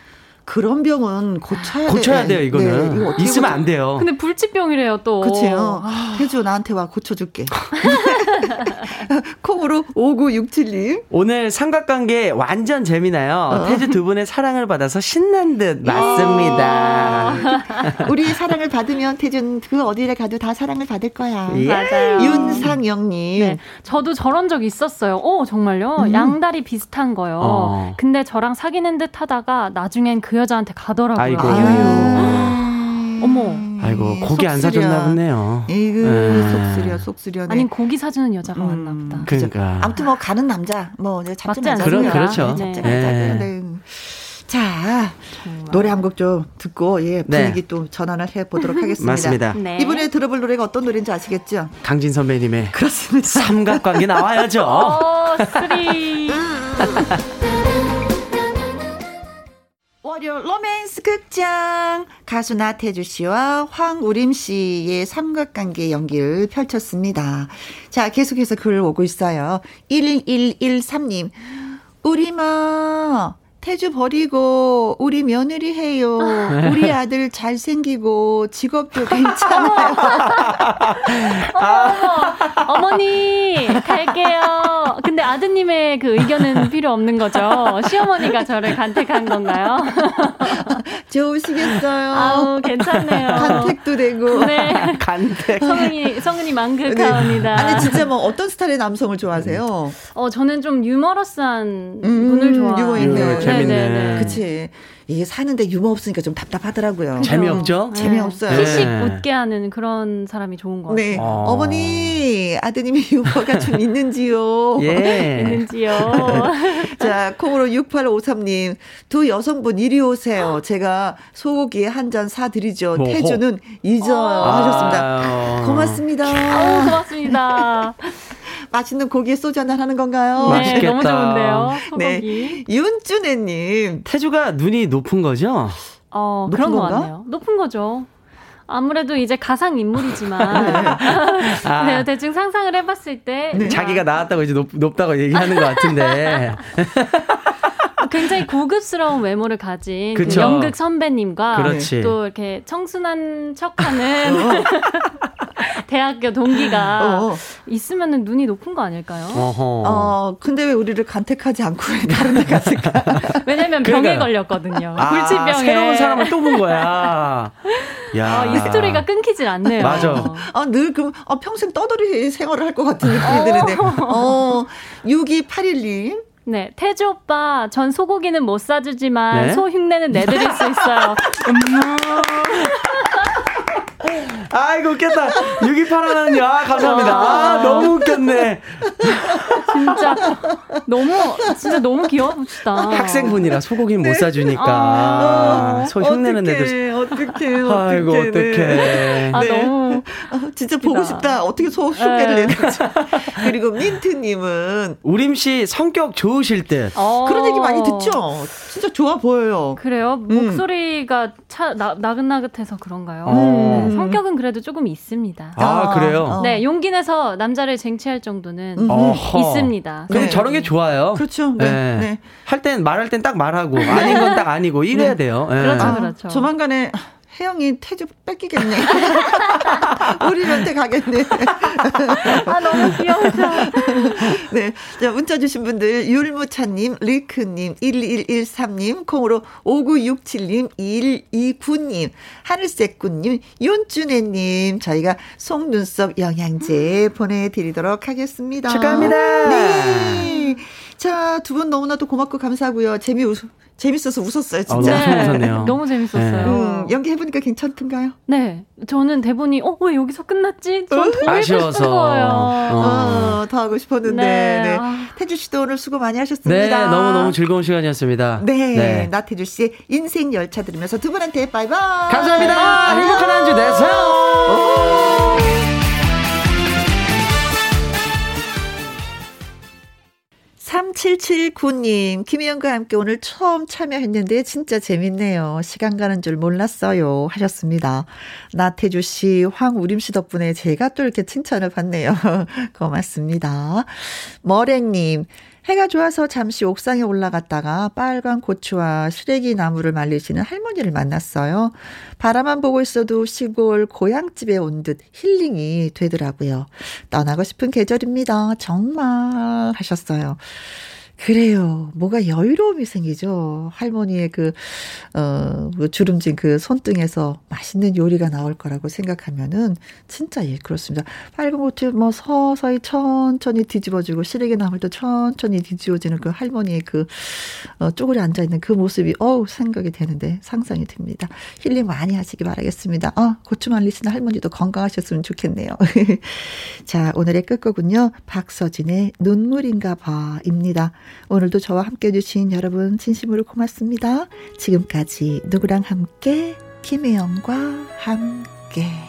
그런 병은 고쳐야, 고쳐야 돼. 요 이거는. 네, 이거 있으면 안 돼요. 근데 불치병이래요, 또. 그치요. 태주, 나한테 와, 고쳐줄게. 콩으로 5967님. 오늘 삼각관계 완전 재미나요. 어. 태주 두 분의 사랑을 받아서 신난 듯 맞습니다. 우리 사랑을 받으면 태준 그 어디를 가도 다 사랑을 받을 거야. 예. 맞아요. 윤상영님. 네. 저도 저런 적 있었어요. 오, 정말요? 음. 양다리 비슷한 거요. 어. 근데 저랑 사귀는 듯 하다가 나중엔 그 여자한테 가더라고요. 아이고. 아. 어머. 아이고 고기 안 사줬나 보네요. 이거 네. 속쓰려 속쓰려. 아니 고기 사주는 여자가 음. 왔나 보다. 그러니까. 아무튼 뭐 가는 남자 뭐 잡지 말자. 그럼 그렇죠. 네. 잡지. 네. 네. 자. 노래 한 곡 좀 듣고 예 네. 분위기 네. 또 전환을 해 보도록 하겠습니다. 맞습니다. 네. 이번에 들어볼 노래가 어떤 노래인지 아시겠죠? 강진 선배님의 그렇습니다. 삼각관계 나와야죠. 오, three. 월요 로맨스 극장 가수 나태주 씨와 황우림 씨의 삼각관계 연기를 펼쳤습니다. 자, 계속해서 글 오고 있어요. 1113님. 우리마 태주 버리고 우리 며느리 해요. 우리 아들 잘생기고 직업도 괜찮아요. 어머, 니 갈게요. 근데 아드님의 그 의견은 필요 없는 거죠. 시어머니가 저를 간택한 건가요? 좋으시겠어요. 아우, 괜찮네요. 간택도 되고. 네. 간택. 성은이, 성은이 만극하옵니다. 네. 아니, 진짜 뭐 어떤 스타일의 남성을 좋아하세요? 어, 저는 좀 유머러스한 음, 분을 좋아해요. 유머 있는. 재밌네. 네, 네. 그치. 이게 사는데 유머 없으니까 좀 답답하더라고요. 재미없죠? 네. 재미없어요. 피식 네. 웃게 하는 그런 사람이 좋은 것 네. 같아요. 네. 어. 어머니, 아드님이 유머가 좀 있는지요? 예. 있는지요? 자, 콩으로 6853님, 두 여성분 이리 오세요. 제가 소고기 한 잔 사드리죠. 뭐, 태주는 잊어요. 아. 하셨습니다. 고맙습니다. 아우, 고맙습니다. 맛있는 고기에 소주 한잔 하는 건가요? 네, 맛있겠다. 너무 좋은데요. 네. 윤준혜님. 태주가 눈이 높은 거죠? 어, 그런 건가? 거 같네요. 높은 거죠. 아무래도 이제 가상 인물이지만 아. 네, 대충 상상을 해봤을 때 네. 자기가 나왔다고 이제 높, 높다고 얘기하는 것 같은데 굉장히 고급스러운 외모를 가진 그 연극 선배님과 그렇지. 또 이렇게 청순한 척하는 어. 대학교 동기가 어. 있으면 눈이 높은 거 아닐까요? 어허. 어, 근데 왜 우리를 간택하지 않고 다른 데 갔을까? 왜냐면 병에 걸렸거든요. 아, 불치병에. 새로운 사람을 또 본 거야. 야. 어, 이 스토리가 끊기질 않네요. 맞아. 아, 늘 그, 어, 평생 떠돌이 생활을 할 것 같은 느낌이 드는데. 어, 6281님. 네, 태주 오빠, 전 소고기는 못 사주지만 네? 소 흉내는 내드릴 수 있어요. 아이고 웃겼다. 6281하는요. 아, 감사합니다. 아, 너무 웃겼네. 진짜 너무 진짜 너무 귀여우시다. 학생분이라 소고기는 네? 못 사주니까 아, 소 흉내는 애들. 어떡해, 어떡해. 아이고 네. 어떡해. 아 네. 너무 아, 진짜 보고 싶다. 어떻게 소 흉내를 네. 내는지. 그리고 민트님은 우림 씨 성격 좋으실 듯. 어. 그런 얘기 많이 듣죠. 진짜 좋아 보여요. 그래요? 음. 목소리가 차, 나, 나긋나긋해서 그런가요? 어. 네, 성격은 그래도 조금 있습니다. 아, 그래요? 어. 네, 용기 내서 남자를 쟁취할 정도는 음. 있습니다. 그럼 네. 저런 게 좋아요. 그렇죠. 네. 네. 네. 할 땐 말할 땐 딱 말하고 아닌 건 딱 아니고 이래야 네. 돼요. 그렇죠, 아, 그렇죠. 조만간에 혜영이 태주 뺏기겠네. 우리한테 가겠네. 아, 너무 귀여우셔. 네. 자, 문자 주신 분들, 율무차님, 리크님, 1113님, 콩으로 5967님, 2129님, 하늘새꾼님, 윤준혜님, 저희가 속눈썹 영양제 보내드리도록 하겠습니다. 축하합니다. 네. 자, 두 분 너무나도 고맙고 감사하고요. 재미 웃, 재밌어서 웃었어요, 진짜. 아, 너무 웃었네요. 너무 재밌었어요. 네. 음, 연기해보니까 괜찮던가요? 네. 저는 대본이, 어, 왜 여기서 끝났지? 전더 아쉬워서. 어. 어, 더 하고 싶었는데. 네. 네. 아. 태주 씨도 오늘 수고 많이 하셨습니다. 네, 너무너무 즐거운 시간이었습니다. 네. 네. 나태주 씨의 인생 열차 들으면서 두 분한테 바이바이. 감사합니다. 행복한 한 주 되세요. 3779님, 김희영과 함께 오늘 처음 참여했는데 진짜 재밌네요. 시간 가는 줄 몰랐어요. 하셨습니다. 나태주 씨, 황우림 씨 덕분에 제가 또 이렇게 칭찬을 받네요. 고맙습니다. 머랭님, 해가 좋아서 잠시 옥상에 올라갔다가 빨간 고추와 시래기 나무를 말리시는 할머니를 만났어요. 바라만 보고 있어도 시골 고향집에 온 듯 힐링이 되더라고요. 떠나고 싶은 계절입니다. 정말 하셨어요. 그래요. 뭐가 여유로움이 생기죠. 할머니의 그, 어, 그 주름진 그 손등에서 맛있는 요리가 나올 거라고 생각하면은 진짜 예, 그렇습니다. 빨간 고추 뭐 서서히 천천히 뒤집어지고 시래기 나물 도 천천히 뒤집어지는 그 할머니의 그, 어, 쪼그려 앉아있는 그 모습이, 어우, 생각이 되는데 상상이 됩니다. 힐링 많이 하시기 바라겠습니다. 어, 고추 말리시는 할머니도 건강하셨으면 좋겠네요. 자, 오늘의 끝곡은요. 박서진의 눈물인가 봐입니다. 오늘도 저와 함께 해주신 여러분 진심으로 고맙습니다. 지금까지 누구랑 함께 김혜영과 함께